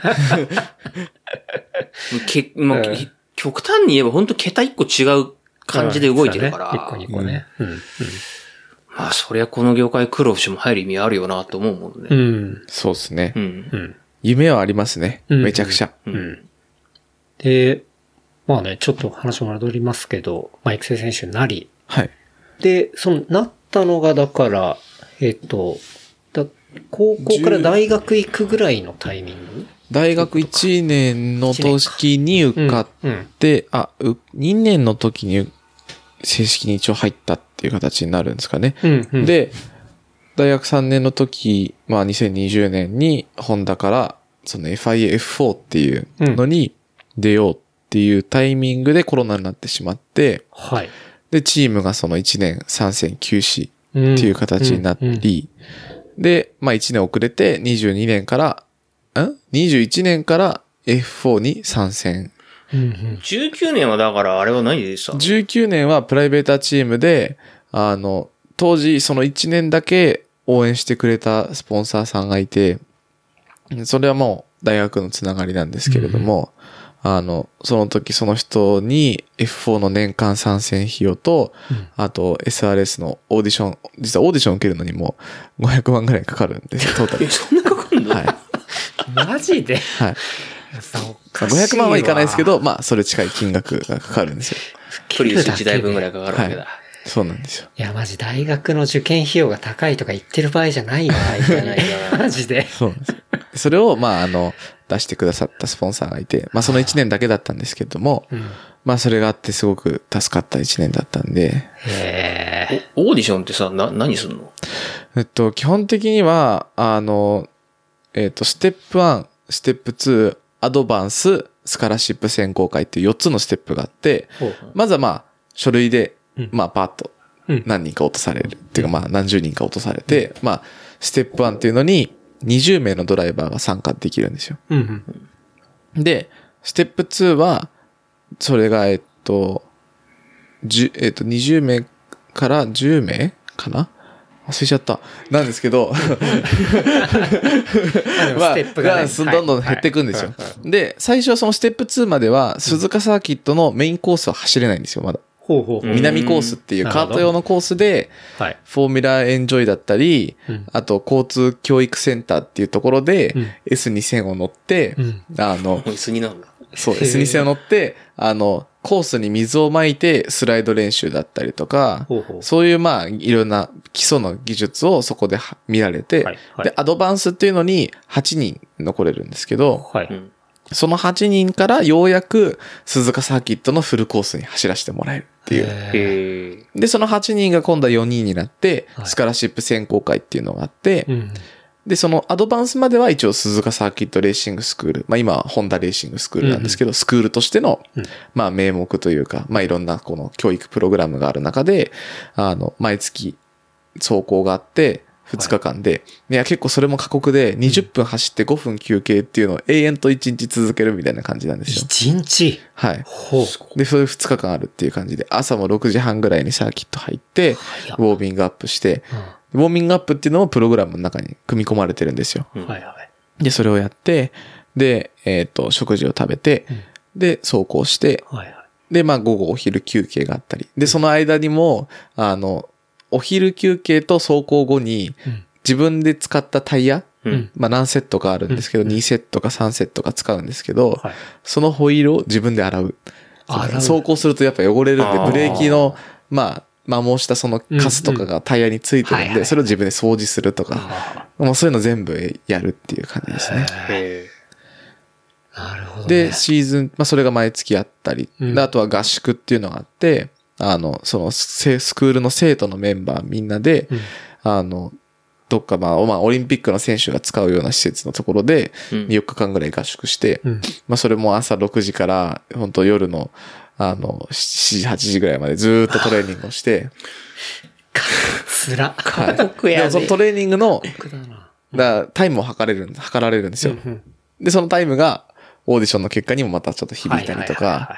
け、まあうんき極端に言えば本当桁一個違う感じで動いてるから。うんそうだね一個二個ね。うん。まあ、そりゃこの業界苦労しても入る意味あるよなと思うもんね。うん。うん。そうですねう。ん。うん。夢はありますね。うんめちゃくちゃ。うん。で、まあね、ちょっと話戻りますけど、まあ、育成選手になり、はい。で、その、なったのが、だから、えっ、と、だ、高校から大学行くぐらいのタイミング？大学1年の時に受かっうん。て、あ、う2年の時に正式に一応入ったっていう形になるんですかね。うん。うん、で、大学3年の時、まあ2020年にホンダからその FIF4 っていうのに出ようっていうタイミングでコロナになってしまって、はい。で、チームがその1年参戦休止っっていう形になり、で、まあ1年遅れて22年から、ん ?21 年から F4 に参戦。うんうん。19年はだからあれは何でした？19年はプライベーターチームで、あの、当時その1年だけ応援してくれたスポンサーさんがいて、それはもう大学のつながりなんですけれども、あの、その時その人に F4 の年間参戦費用と、あと SRS のオーディション、実はオーディション受けるのにも500万ぐらいかかるんです、トータルえ、。そんなかかんの？はい。マジで？はい。さおまあかしいわ500万はいかないですけど、まあ、それ近い金額がかかるんですよ。プリウス1台分ぐらいかかるわけだ。そうなんですよ。いや、マジ大学の受験費用が高いとか言ってる場合じゃないよ、じゃないなマジで。そうなんですよ。それを、まあ、あの、出してくださったスポンサーがいて、まあ、その1年だけだったんですけれども、うん。まあ、それがあってすごく助かった1年だったんで、へオーディションってさ、な、何すんの？えっと、基本的には、あの、えっと、ステップ1、ステップ2、アドバンス、スカラシップ選考会っていう4つのステップがあって、まずはまあ、書類でうん、まあ、パッとうん。何人か落とされる。っていうかまあ、何十人か落とされて、まあ、ステップ1っていうのに、20名のドライバーが参加できるんですよ。うんうん。で、ステップ2は、それが、えっと、10えっと、20名から10名かな？忘れちゃった。なんですけど、まあ、ステップがねがどんどん減っていくんですよはい。で、最初はそのステップ2までは、鈴鹿サーキットのメインコースは走れないんですよ、まだ。ほうほうほう。うん南コースっていうカート用のコースで、はい。フォーミュラーエンジョイだったり、うんあと交通教育センターっていうところで、うん S2000 を乗って、うんあの、椅子になるんだ。そう、へー S2000 を乗って、あの、コースに水をまいてスライド練習だったりとか、ほうほう。そういうまあ、いろんな基礎の技術をそこでは見られて、はいはいで、アドバンスっていうのに8人残れるんですけど、はい。うん。その8人からようやく鈴鹿サーキットのフルコースに走らせてもらえるっていう。で、その8人が今度は4人になって、はいスカラシップ選考会っていうのがあって、うん。で、そのアドバンスまでは一応鈴鹿サーキットレーシングスクール。まあ今はホンダレーシングスクールなんですけど、スクールとしての、うんまあ名目というか、まあいろんなこの教育プログラムがある中で、あの、毎月走行があって、2日間で、い、や結構それも過酷で20分走って5分休憩っていうのを永遠と1日続けるみたいな感じなんですよ。一日？はい。ほう。で、それ2日間あるっていう感じで、朝も6時半ぐらいにサーキット入って、ウォーミングアップして、ウォーミングアップっていうのもプログラムの中に組み込まれてるんですよ。うんはいはい。で、それをやって、で、えっ、と、食事を食べて、で、走行して、はいはい。で、まあ、午後お昼休憩があったり。で、その間にも、あの、お昼休憩と走行後に、うん。自分で使ったタイヤ、うん。まあ何セットかあるんですけど、2セットか3セットか使うんですけど、はい。そのホイールを自分で洗う。洗う。走行するとやっぱ汚れるんで、ブレーキの、まあ、摩耗したそのカスとかがタイヤについてるんで、それを自分で掃除するとか、あもうそういうの全部やるっていう感じですね。なるほどね。で、シーズン、まあそれが毎月あったり、うん。であとは合宿っていうのがあって、あの、そのススクールの生徒のメンバーみんなで、うん。あの、どっかまあ、まあ、オリンピックの選手が使うような施設のところで、うん。4日間ぐらい合宿して、うん。まあそれも朝6時から、本当夜の、あの、7時、8時ぐらいまでずーっとトレーニングをして、つら。はい。酷やそのトレーニングの、酷だタイムを測れるん、測られるんですよ。うんで、そのタイムが、オーディションの結果にもまたちょっと響いたりとか、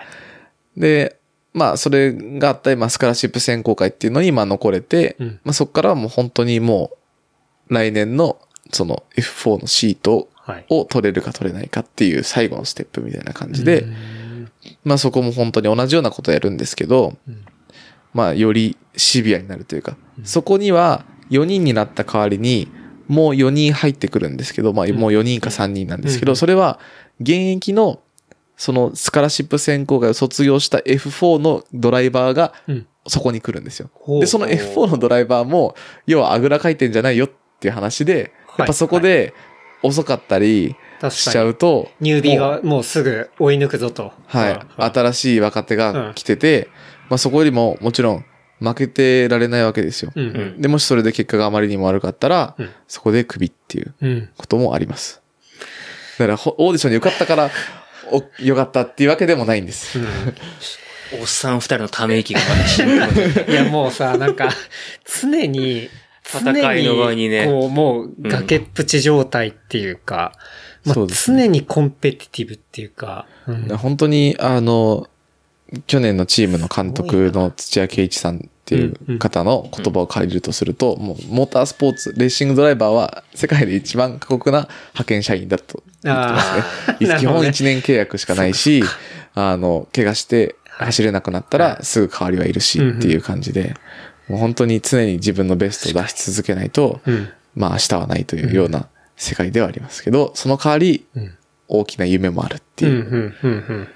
で、まあ、それがあったまあ、スカラシップ選考会っていうのに、まあ、残れて、うん。まあ、そこからはもう本当にもう、来年の、その F4 のシートはい。を取れるか取れないかっていう最後のステップみたいな感じで、まあ、そこも本当に同じようなことをやるんですけど、うん。まあ、よりシビアになるというか、そこには4人になった代わりに、もう4人入ってくるんですけど、まあ、もう4人か3人なんですけど、うん。それは、現役の、そのスカラシップ選考会を卒業した F4 のドライバーがうん。そこに来るんですよ。ほうで、その F4 のドライバーも、要はあぐらかいてんじゃないよっていう話で、やっぱそこで遅かったりしちゃ。うと、ニュービーがもうすぐ追い抜くぞと。はい。新しい若手が来てて、まあそこよりももちろん負けてられないわけですよ。うん。ううんん。で、もしそれで結果があまりにも悪かったら、うんそこでクビっていううん。こともあります。だからほオーディションに受かったから、お、よかったっていうわけでもないんです。おっさん二人のため息がまだいや、もうさ、なんか、常に、戦いの場にね。常こう、もう、崖っぷち状態っていうか、うですね。常にコンペティティブっていうか、うん。本当に、あの、去年のチームの監督の土屋圭一さんっていう方の言葉を借りるとすると、もうモータースポーツ、レーシングドライバーは世界で一番過酷な派遣社員だと言ってますね。あー。なる基本1年契約しかないし、あの、怪我して走れなくなったらすぐ代わりはいるしっていう感じで、もう本当に常に自分のベストを出し続けないと、うん。まあ明日はないというような世界ではありますけど、その代わりうん。大きな夢もあるっていう。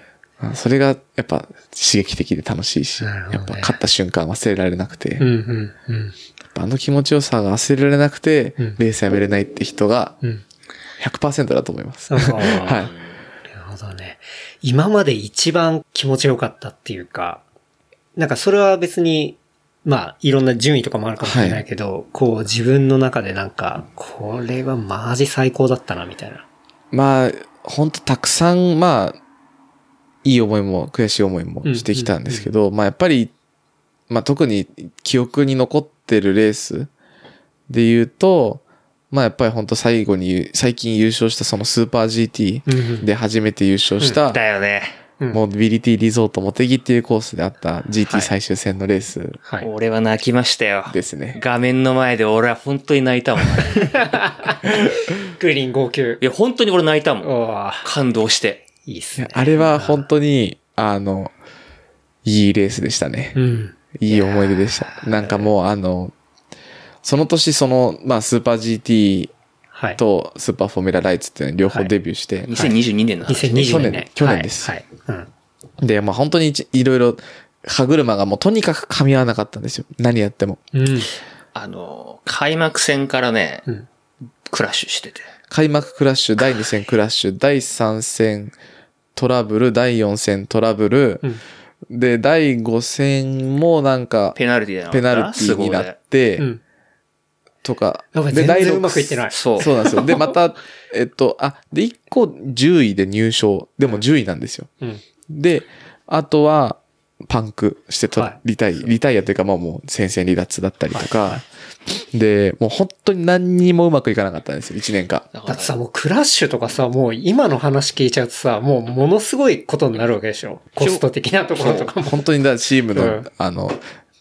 それがやっぱ刺激的で楽しいし、ねやっぱ勝った瞬間忘れられなくて、うん、やうん、うん。っぱあの気持ちよさが忘れられなくて、うんレースやめれないって人がうん。100%だと思います。はい。なるほどね。今まで一番気持ちよかったっていうか、なんかそれは別に、まあ、いろんな順位とかもあるかもしれないけど、こう自分の中でなんか、これはマジ最高だったな、みたいな。まあ、本当たくさん、まあ、いい思いも悔しい思いもしてきたんですけど、まあやっぱり、まあ特に記憶に残ってるレースで言うと、まあやっぱり本当最後に、最近優勝したそのスーパー GT で初めて優勝した、だよね。うんモビリティリゾートモテギっていうコースであった GT 最終戦のレースはい。俺は泣きましたよ。ですね。画面の前で俺は本当に泣いたもん。い グリーン号泣。や、本当に俺泣いたもん。感動して。いいっすね。あれは本当に、あの、いいレースでしたね。うん。いい思い出でした。なんかもうあの、その年その、まあスーパー GT はい。とスーパーフォーミュラライツっていうの両方デビューして、2022年の話。2020年。去年去年ですはい。はいうん。で、まあ本当にいろいろ歯車がもうとにかく噛み合わなかったんですよ。何やっても。うん。あの、開幕戦からね、うんクラッシュしてて。開幕クラッシュ、第2戦クラッシュ、第3戦トラブル、第4戦トラブル、で、第5戦もなんか、ペナルティペナルティーになって、うん。とか。で、第6全然うまくいってない。そう。そうなんですよ。で、また、えっと、あ、で、1個10位で入賞。でも10位なんですよ。うん。で、あとは、パンクしてと、はいリタイ、リタイアというか、まあもう戦線離脱だったりとか、で、もう本当に何にもうまくいかなかったんですよ、1年間。だってさ、もうクラッシュとかさ、もう今の話聞いちゃうとさ、もうものすごいことになるわけでしょ。コスト的なところとかも。本当にだ、チームの、うんあの、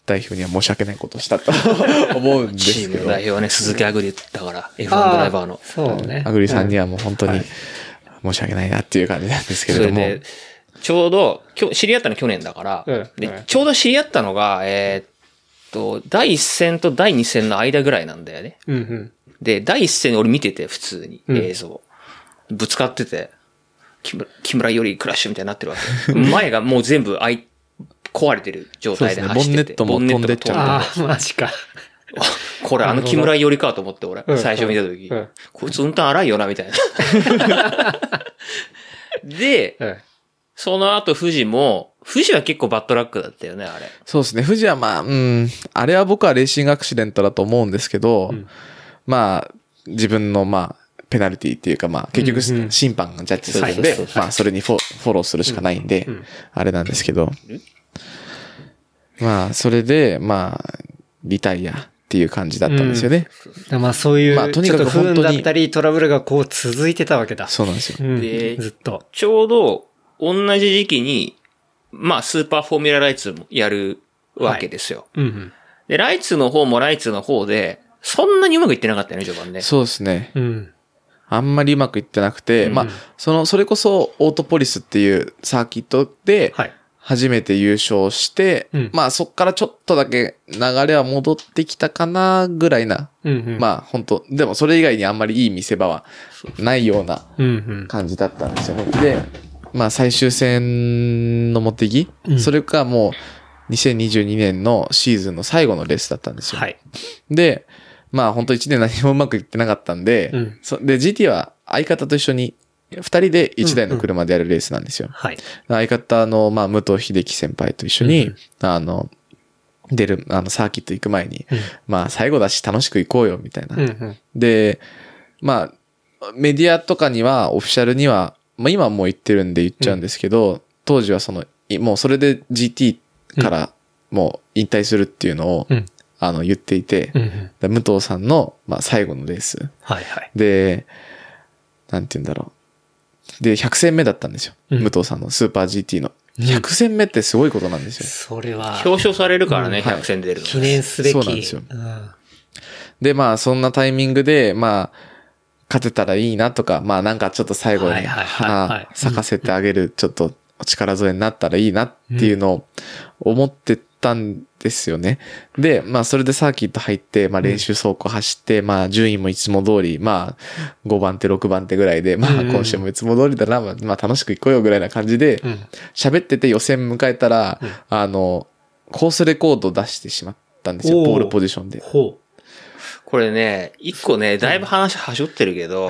代表には申し訳ないことをしたと 思うんでチすけど、ームの代表はね、鈴木アグリだから、F1 ドあライバーの。そうね。アグリさんには。はもう本当にはい申し訳ないなっていう感じなんですけれども、ちょうど、今日、知り合ったの去年だから、うんうんで、ちょうど知り合ったのが、えーっと、第1戦と第2戦の間ぐらいなんだよね。うんうん。で、第1戦俺見てて、普通にうん映像。ぶつかってて、木村木村よりクラッシュみたいになってるわけ。前がもう全部あい壊れてる状態で走ってて。ボンネットも飛んでっちゃああ、マジか。これあの木村よりかと思って俺、うん最初見た時、うんこいつ運転荒いよな、みたいな。で、うん。その後富士も、富士は結構バッドラックだったよね、あれ。そうですね。富士はまあ、うん、あれは僕はレーシングアクシデントだと思うんですけど、うんまあ、自分のまあ、ペナルティっていうかまあ、結局うんうん審判がジャッジするんはいでまあ、それにフォフォローするしかないんでうんうん、あれなんですけど、まあ、それで、まあ、リタイアっていう感じだったんですよね。まあそういう、まあとにかくちょっと不運本当にだったりトラブルがこう続いてたわけだ。そうなんですよ。うん。でずっと。ちょうど、同じ時期に、まあ、スーパーフォーミュラライツもやるわけですよ。うんうん。で、ライツの方もライツの方で、そんなにうまくいってなかったよね、序盤ね。そうですね。うん。あんまりうまくいってなくて、うんまあ、その、それこそ、オートポリスっていうサーキットで、はい。初めて優勝して、うんまあそっからちょっとだけ流れは戻ってきたかなぐらいな。うんうん。まあ本当でもそれ以外にあんまりいい見せ場はないような。感じだったんですよね。で、まあ最終戦の持ってき、うんそれがもう2022年のシーズンの最後のレースだったんですよ。はい。で、まあ本当1年何もうまくいってなかったんで、うんそで GT は相方と一緒に2人で1台の車でやるレースなんですよ。はい。相方の、まあ、武藤秀樹先輩と一緒に、うんあの、出る、あの、サーキット行く前に、うんまあ、最後だし楽しく行こうよ、みたいな。うんうん。で、まあ、メディアとかには、オフィシャルには、まあ、今はもう言ってるんで言っちゃうんですけど、当時はその、いもうそれで GT からもう引退するっていうのを、うん。あの、言っていて、うんうん。で武藤さんの、まあ、最後のレース。はいはい。で、なんて言うんだろう。で、100戦目だったんですよ。うん武藤さんのスーパー GT の。うん100戦目ってすごいことなんですよ。それは、表彰されるからね、うんはい100戦出るの。記念すべき。そうなんですようんで、まあ、そんなタイミングで、まあ、勝てたらいいなとか、まあ、なんかちょっと最後に花咲かせてあげる、ちょっと力添えになったらいいなっていうのを思ってたんですよね。で、まあ、それでサーキット入って、まあ、練習走行走って、まあ、順位もいつも通り、まあ、5番手、6番手ぐらいで、まあ、うん今週もいつも通りだな、まあ、まあ楽しく行こうよぐらいな感じで、うん。喋ってて予選迎えたら、うん。あの、コースレコードを出してしまったんですよ、おー。ルポジションで。ほこれね、一個ね、だいぶ話はしょってるけど、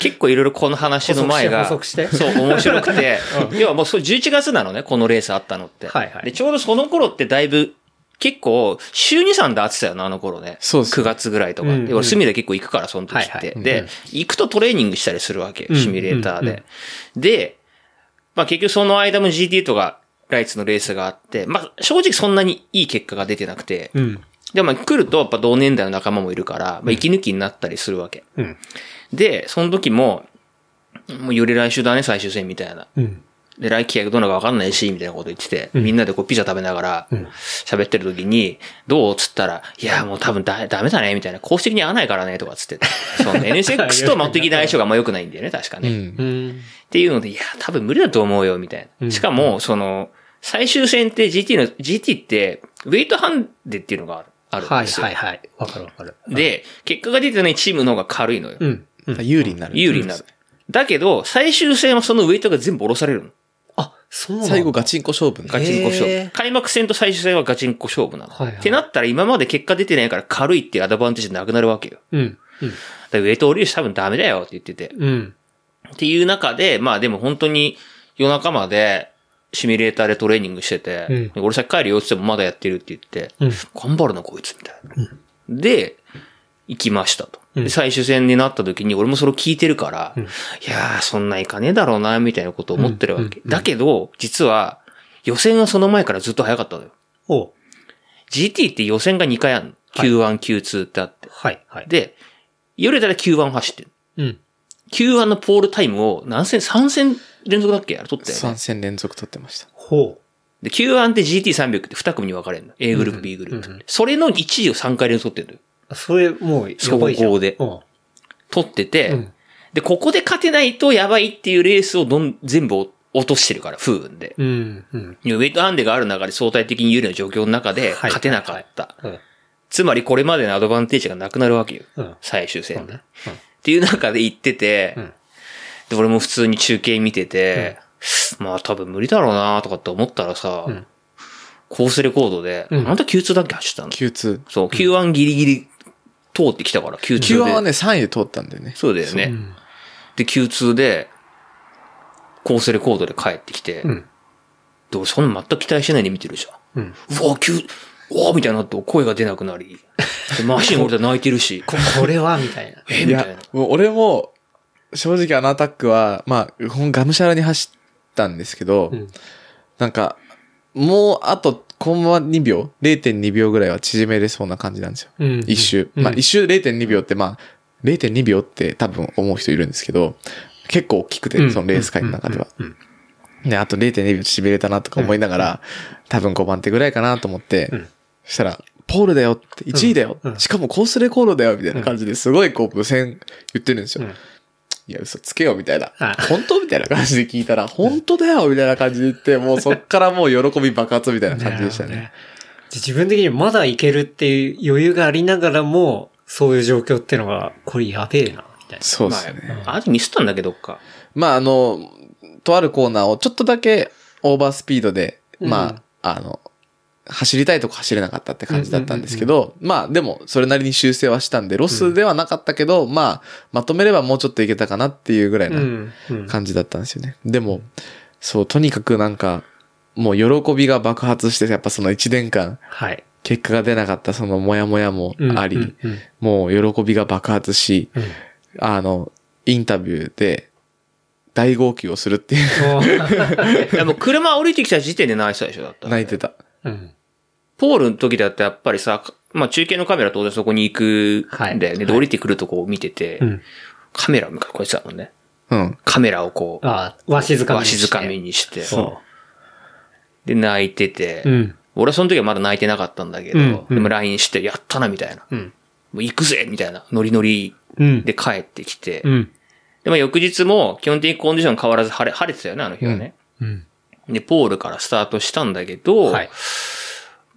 結構いろいろこの話の前が、そう、面白くて、要はもうそう11月なのね、このレースあったのって。はいはいで、ちょうどその頃ってだいぶ、結構、週2、3で会ってたよな、あの頃ね。そうです9月ぐらいとか。うんで俺、隅で結構行くから、その時って。はいはいで、行くとトレーニングしたりするわけシミュレーターで。うんで、まあ結局その間も GT とか、ライツのレースがあって、まあ正直そんなにいい結果が出てなくて、う。うん。で、まあ来るとやっぱ同年代の仲間もいるから、まあ息抜きになったりするわけ。うん。で、その時も、もうより来週だね、最終戦みたいな。うん。で、来季がどうなのかわかんないし、みたいなこと言ってて、みんなでこうピザ食べながらうん、喋ってる時に、どうつったら、いや、もう多分だダメだね、みたいな。公式的に合わないからね、とかつってて。その NSX とマット的な相性があんま良くないんだよね、確かね。うん。うん。っていうので、いや、多分無理だと思うよ、みたいな。うんしかも、その、最終戦って GT の、GT って、ウェイトハンデっていうのがある。あるんはいですよ。はいはい。わかるわかる。で、結果が出てないチームの方が軽いのよ。うん。うん。有利になる。有利になる。だけど、最終戦はそのウェイトが全部下ろされるの。あ、そうなんだ最後ガチンコ勝負ねガチンコ勝負。開幕戦と最終戦はガチンコ勝負なの。はいはいってなったら今まで結果出てないから軽いっていうアドバンテージなくなるわけよ。うん。うん。だからウェイト降りるし多分ダメだよって言ってて。うん。っていう中で、まあでも本当に夜中までシミュレーターでトレーニングしてて、俺先帰るよって言ってもまだやってるって言って、うん頑張るなこいつみたいな。で、行きましたと。最終戦になった時に俺もそれを聞いてるから、んいやーそんないかねえだろうな、みたいなことを思ってるわけ。だけど、実は予選はその前からずっと早かったのよ。GT って予選が2回あるの。Q1、Q2 ってあって。はいはい。で、夜だら Q1 走ってる。うん。Q1 のポールタイムを何戦、3戦連続だっけ？あれ取ったよね3。戦連続取ってました。ほで、Q1 って GT300 って2組に分かれるの。A グループ、B グループ。それの1位を3回連続取ってるの。それ、もう、やばいじゃん。でうん。取ってて、うんで、ここで勝てないとやばいっていうレースをどん、全部落としてるから、不運で。うん。うん。ウェイトハンデがある中で相対的に有利な状況の中ではい勝てなかった。うん。つまりこれまでのアドバンテージがなくなるわけよ。うん。最終戦で。そうね。っていう中で行ってて、うんで、俺も普通に中継見てて、まあ多分無理だろうなとかって思ったらさ、うんコースレコードで、うんあんた Q2 だっけ走ったの？Q2。そう、Q1 ギリギリ通ってきたから、Q2 で。Q1 はね、3位で通ったんだよね。そうだよね。うん。で、Q2 で、コースレコードで帰ってきて、うん。で、俺そんな全く期待しないで見てるじゃん。うん。うわ、Q、うわ、みたいになって声が出なくなり、でマシン俺で泣いてるし、こ、これは、みたいな。え、いやみたいな。、もう俺も、正直あのアタックは、まあ、ほんがむしゃらに走ったんですけど、うん。なんか、もうあと、コンマ2秒 ?0.2 秒ぐらいは縮めれそうな感じなんですよ。うん。一周。うん。まあ一周0.2秒ってまあ、0.2秒って多分思う人いるんですけど、結構大きくて、そのレース界の中では。うん。で、あと0.2秒縮めれたなとか思いながら、多分5番手ぐらいかなと思って、ん。そしたら、ポールだよって、1位だよ、うん。しかもコースレコードだよみたいな感じですごいこう、無線言ってるんですよ。うんいや、嘘つけよみたいなあ。本当みたいな感じで聞いたら、本当だよみたいな感じで言って、もうそっからもう喜び爆発みたいな感じでしたねね。自分的にまだいけるっていう余裕がありながらも、そういう状況っていうのが、これやべえな、みたいな。そうですよね。あ、あれミスったんだけど、どっか。まあ、あの、とあるコーナーをちょっとだけオーバースピードで、まあ、あの、走りたいとこ走れなかったって感じだったんですけど、まあでもそれなりに修正はしたんで、ロスではなかったけど、まあまとめればもうちょっといけたかなっていうぐらいなうん。うん。感じだったんですよね。でも、そう、とにかくなんか、もう喜びが爆発して、やっぱその1年間、はい。結果が出なかったそのモヤモヤもあり、うんうんうんもう喜びが爆発し、うんあの、インタビューで大号泣をするっていう、いやもう車降りてきた時点で泣いてたでしょ、だったら。泣いてた。うん。ポールの時だってやっぱりさ、まあ中継のカメラ当然そこに行くんだよね。はいで、降りてくるとこを見てて、うん。カメラを向かこうやってたもんね。うん。カメラをこう、ああ、わしづかみわしにして。づかみにして、そで、泣いてて、う。うん。俺はその時はまだ泣いてなかったんだけど、うんうんでも LINE して、やったな、みたいな。うん。もう行くぜみたいな、ノリノリうん。で帰ってきて、うん。で、まあ翌日も基本的にコンディション変わらず晴れ、晴れてたよね、あの日はね。うん。で、ポールからスタートしたんだけど、はい。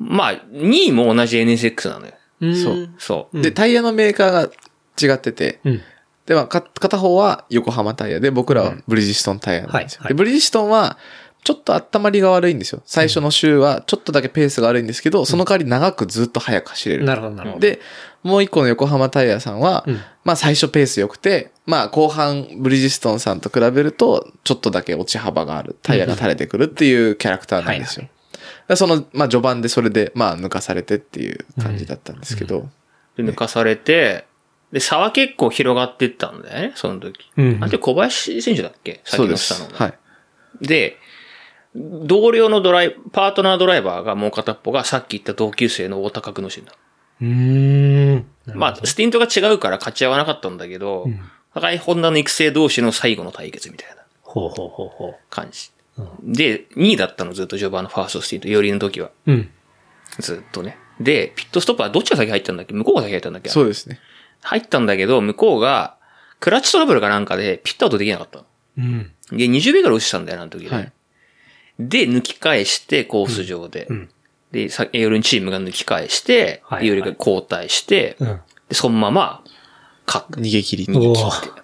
まあ、2位も同じ NSX なのよ。うんそう。そう。で、タイヤのメーカーが違ってて、うん。で、まあ、か片方は横浜タイヤで、僕らはブリヂストンタイヤなんですよ。はいはいで、ブリヂストンは、ちょっと温まりが悪いんですよ。最初の週は、ちょっとだけペースが悪いんですけど、その代わり長くずっと速く走れる。なるほど、なるほど。で、もう一個の横浜タイヤさんは、うんまあ最初ペース良くて、まあ後半ブリヂストンさんと比べると、ちょっとだけ落ち幅がある。タイヤが垂れてくるっていうキャラクターなんですよ。でその、まあ序盤でそれで、まあ抜かされてっていう感じだったんですけど、で、抜かされて、で、差は結構広がってったんだよね、その時。うんあれ小林選手だっけ？先そうです。の下の。はい。で、同僚のドライ、パートナードライバーがもう片っぽがさっき言った同級生の太田角之進だ。うーん。まあ、スティントが違うから勝ち合わなかったんだけど、お互いホンダの育成同士の最後の対決みたいなほうほうほうほ感じ。で、2位だったのずっと序盤のファーストスティント、寄りの時は。う。うん。ずっとね。で、ピットストップはどっちが先入ったんだっけ？向こうが先入ったんだっけ？そうですね。入ったんだけど、向こうが、クラッチトラブルかなんかでピットアウトできなかったの。うん。で、20秒ぐらい落ちたんだよ、あの時で。はい。で、抜き返して、コース上で。うん。で、さ、エオリンチームが抜き返して、はいエオリが交代して、うん。で、そのまま、勝った。逃げ切り。お逃げ切って。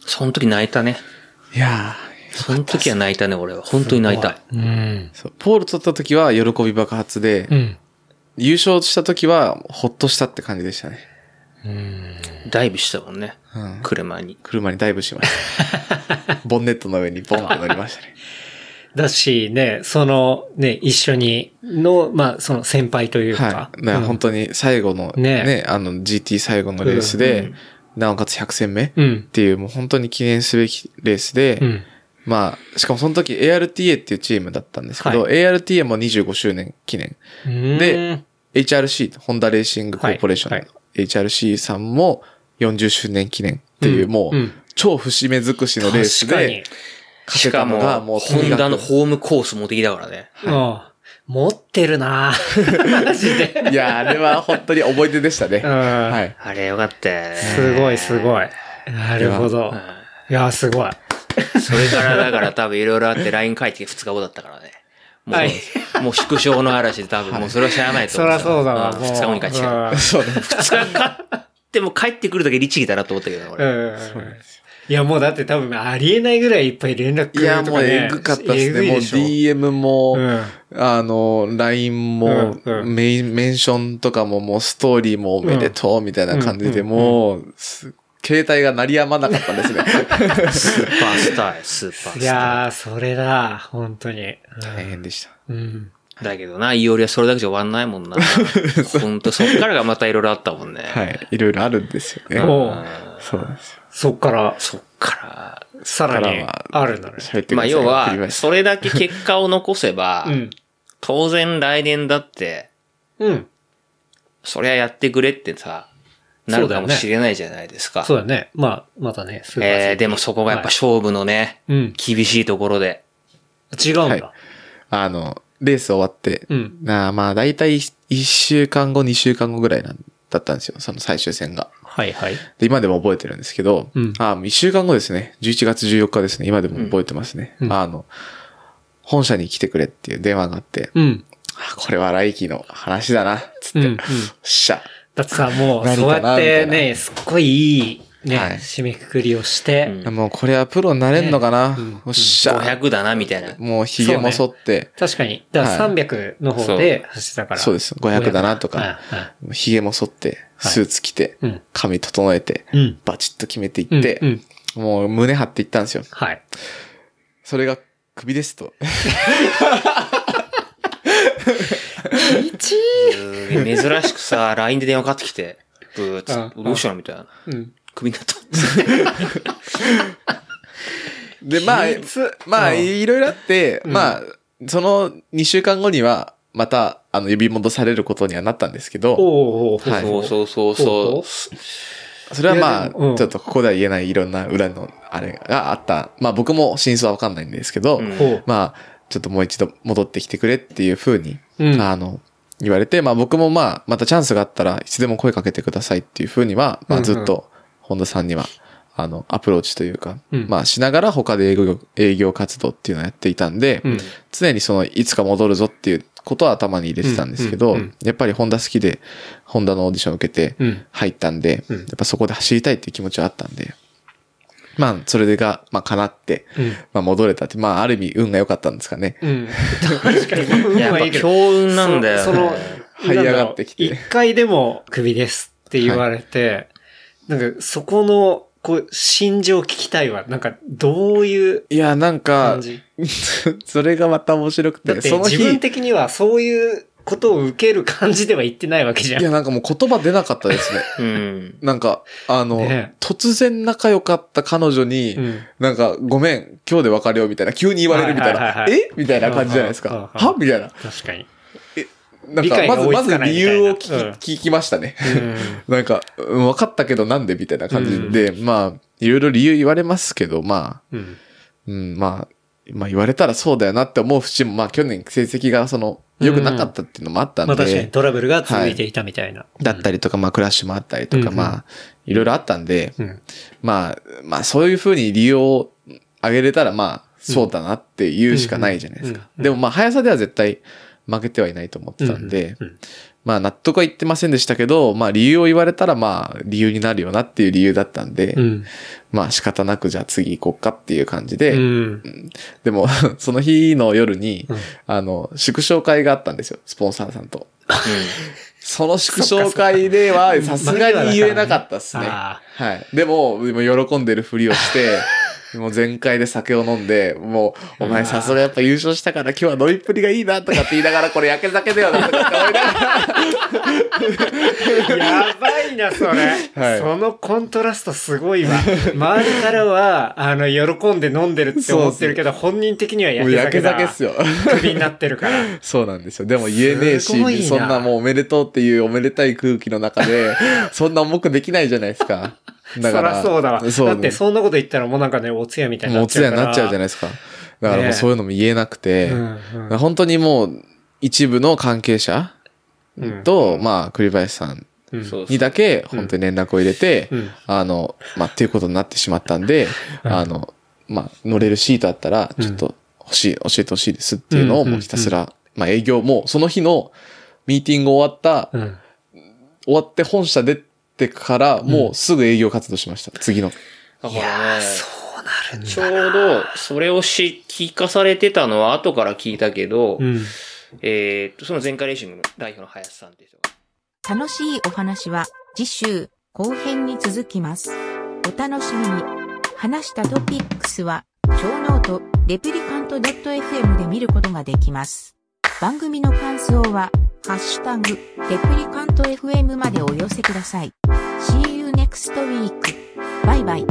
その時泣いたね。いやその時は泣いたね、俺は。本当に泣いた。うん。ーそうポール取った時は喜び爆発で、うん。優勝した時はほっとしたって感じでしたね。ダイブしたもんね。うん車に。車にダイブしました。ボンネットの上にボンって乗りましたね。だし、ね、その、ね、一緒にの、まあ、その先輩というか。はい。だから本当に最後のねね、あの GT 最後のレースで、うんなおかつ100戦目っうん。ていうもう本当に記念すべきレースで、うん。まあ、しかもその時 ARTA っていうチームだったんですけど、は ARTA も25周年記念。うんで、HRC、ホンダレーシングコーポレーションのはい HRC さんも40周年記念っていう、うんもう、うん超節目尽くしのレースで、。しかも、もうホンダのホームコースもできだからね。うん。持ってるな マジで。いや、あれは本当に思い出でしたね。うん。はい。あれよかったよね。すごいすごい。なるほど。いや、すごい。それからだから多分いろいろあって LINE 書いて2日後だったからね。もう、はいもう縮小の嵐で多分もうそれは知らないと思そらそうだわ。2もう日後に帰ってきた。うんそうね。2日かっても帰ってくるだけ律儀だなと思ったけどね、俺。うん。いや、もうだって多分ありえないぐらいいっぱい連絡来いや、るとかね。もうえぐかったですね。もう DM も、うんあの、LINE も、うんうんメインメンションとかももうストーリーもおめでとうみたいな感じで、うんもう、す携帯が鳴りやまなかったですね。スーパースターや、スーパースター。いやー、それだ。本当に。大変でした。うん。だけどな、イオリはそれだけじゃ終わんないもんな。ほんと、そっからがまたいろいろあったもんね。はい。いろいろあるんですよね。おうそうなんですよ。そっから、そっから。さらにあるんだね。まあ。要はそれだけ結果を残せば、うん。当然来年だって、うん。そりゃやってくれってさ、なるかもしれないじゃないですか。そうだね。まあ、またね、スーパーえー、でもそこがやっぱ勝負のね、うん。厳しいところで、違うんはいだ。あの、レース終わって、うん。なあまあ大体1週間後、2週間後ぐらいなんだったんですよ。その最終戦が。はいはい。で、今でも覚えてるんですけど、うんあ、1週間後ですね。11月14日ですね。今でも覚えてますね。うんあの、本社に来てくれっていう電話があって、うん。あこれは来季の話だな、つって、うん。うよん。っしゃ。だってさ、もう、何そうやってね、すっごいいい、ね、はい締めくくりをして、うんもうこれはプロになれんのかな、ねうんよっしゃ。500だな、みたいな。もう髭も剃って、確かに。だからはい300の方で走ってたから。そうです500だなとかはいはい髭も剃って、はいスーツ着て、うん。髪整えて、うん。バチッと決めていうん。って、うん。もう胸張っていったんですよ。はい。それが首ですと。珍しくさ、LINE で電話かかってきて、ブーっつどうしたのみたいな。うん。首になった。で、まあ秘密、まあ、うん。いろいろあって、うん。まあ、その2週間後には、また、あの、呼び戻されることにはなったんですけど、おうおうはい。そうそうそう。ほうそそれはまあ、いやでもうん。ちょっとここでは言えないいろんな裏のあれがあった。まあ僕も真相はわかんないんですけど、うん。ほう。まあ、ちょっともう一度戻ってきてくれっていう風に、うん。あの、言われて、まあ僕もまあ、またチャンスがあったらいつでも声かけてくださいっていう風には、まあずっと、本田さんには、あの、アプローチというか、うん。まあしながら他で営業、営業活動っていうのをやっていたんで、うん。常にその、いつか戻るぞっていうことは頭に入れてたんですけど、やっぱりホンダ好きで、ホンダのオーディションを受けてうん。入ったんで、うん。やっぱそこで走りたいっていう気持ちはあったんで、まあ、それが、まあ、叶って、うん。まあ、戻れたって、まあ、ある意味、運が良かったんですかね。うん。確かに、運はいいけど。強運なんだよね。その、這い上がってきて一回でも首ですって言われて、なんかそこの、こう、心情聞きたいわ。なんか、どういういや、なんか それがまた面白くて、だってその日、自分的にはそういうことを受ける感じでは言ってないわけじゃん。いや、なんかもう言葉出なかったですね。うん。なんか、あの、ね突然仲良かった彼女に、うんなんか、ごめん、今日で別れようみたいな、急に言われるみたいな、はいはいはいはいえ？みたいな感じじゃないですか。うんは？みたいな。確かに。なんか、まず、まず理由を聞き,、うん聞きましたね。うん なんか、うん分かったけどなんでみたいな感じで、まあ、いろいろ理由言われますけど、まあ、うん。うん、まあ、まあ言われたらそうだよなって思う節も、まあ去年成績がその、良くなかったっていうのもあったんで、まあ確かにトラブルが続いていたみたいな。だったりとか、まあクラッシュもあったりとか、うんうん。まあ、いろいろあったんで、うん。まあ、まあそういうふうに理由を挙げれたら、まあ、そうだなって言うしかないじゃないですか。うん。うん。うん。でもまあ、速さでは絶対負けてはいないと思ってたんで、うん。うんまあ納得は言ってませんでしたけど、まあ理由を言われたらまあ理由になるよなっていう理由だったんで、うん。まあ仕方なくじゃあ次行こっかっていう感じで、うん。でも その日の夜に、うんあの、縮小会があったんですよ、スポンサーさんと。その縮小会ではさすがに言えなかったっすね。あはい。でも、でも喜んでるふりをして、もう全開で酒を飲んで、もう、お前さすがやっぱ優勝したから今日は飲みっぷりがいいなとかって言いながら、これ焼け酒だよなとかって思いながら、やばいな、それ。はいそのコントラストすごいわ。周りからは、あの、喜んで飲んでるって思ってるけど、本人的にはもう焼け酒だ。焼け酒っすよ。クビになってるから。そうなんですよ。でも言えねえすごいし、なそんなもうおめでとうっていうおめでたい空気の中で、そんな重くできないじゃないですか。だそらそうだわ。そうだってそんなこと言ったらもうなんかね、お通夜みたいになっちゃうから。夜になっちゃうじゃないですか。だからもうそういうのも言えなくて、うんうん。本当にもう一部の関係者うん。と、まあ、栗林さんにだけ本当に連絡を入れて、うん。あの、まあ、っていうことになってしまったんで、うん。あの、まあ、乗れるシートあったら、ちょっと欲しい、教えてほしいですっていうのをもうひたすら、まあ、営業も、その日のミーティング終わった、うん。終わって本社出てから、もうすぐ営業活動しました。次の。だかいやらね、ーそうなるんだ。ちょうど、それをし、聞かされてたのは後から聞いたけど、うん。えーっと、その前回レーシングの代表の林さんっていう人が。楽しいお話は次週後編に続きます。お楽しみに。話したトピックスは、ショーノート、レプリカント .fm で見ることができます。番組の感想は、ハッシュタグ、レプリカント FM までお寄せください。See you next week. バイバイ。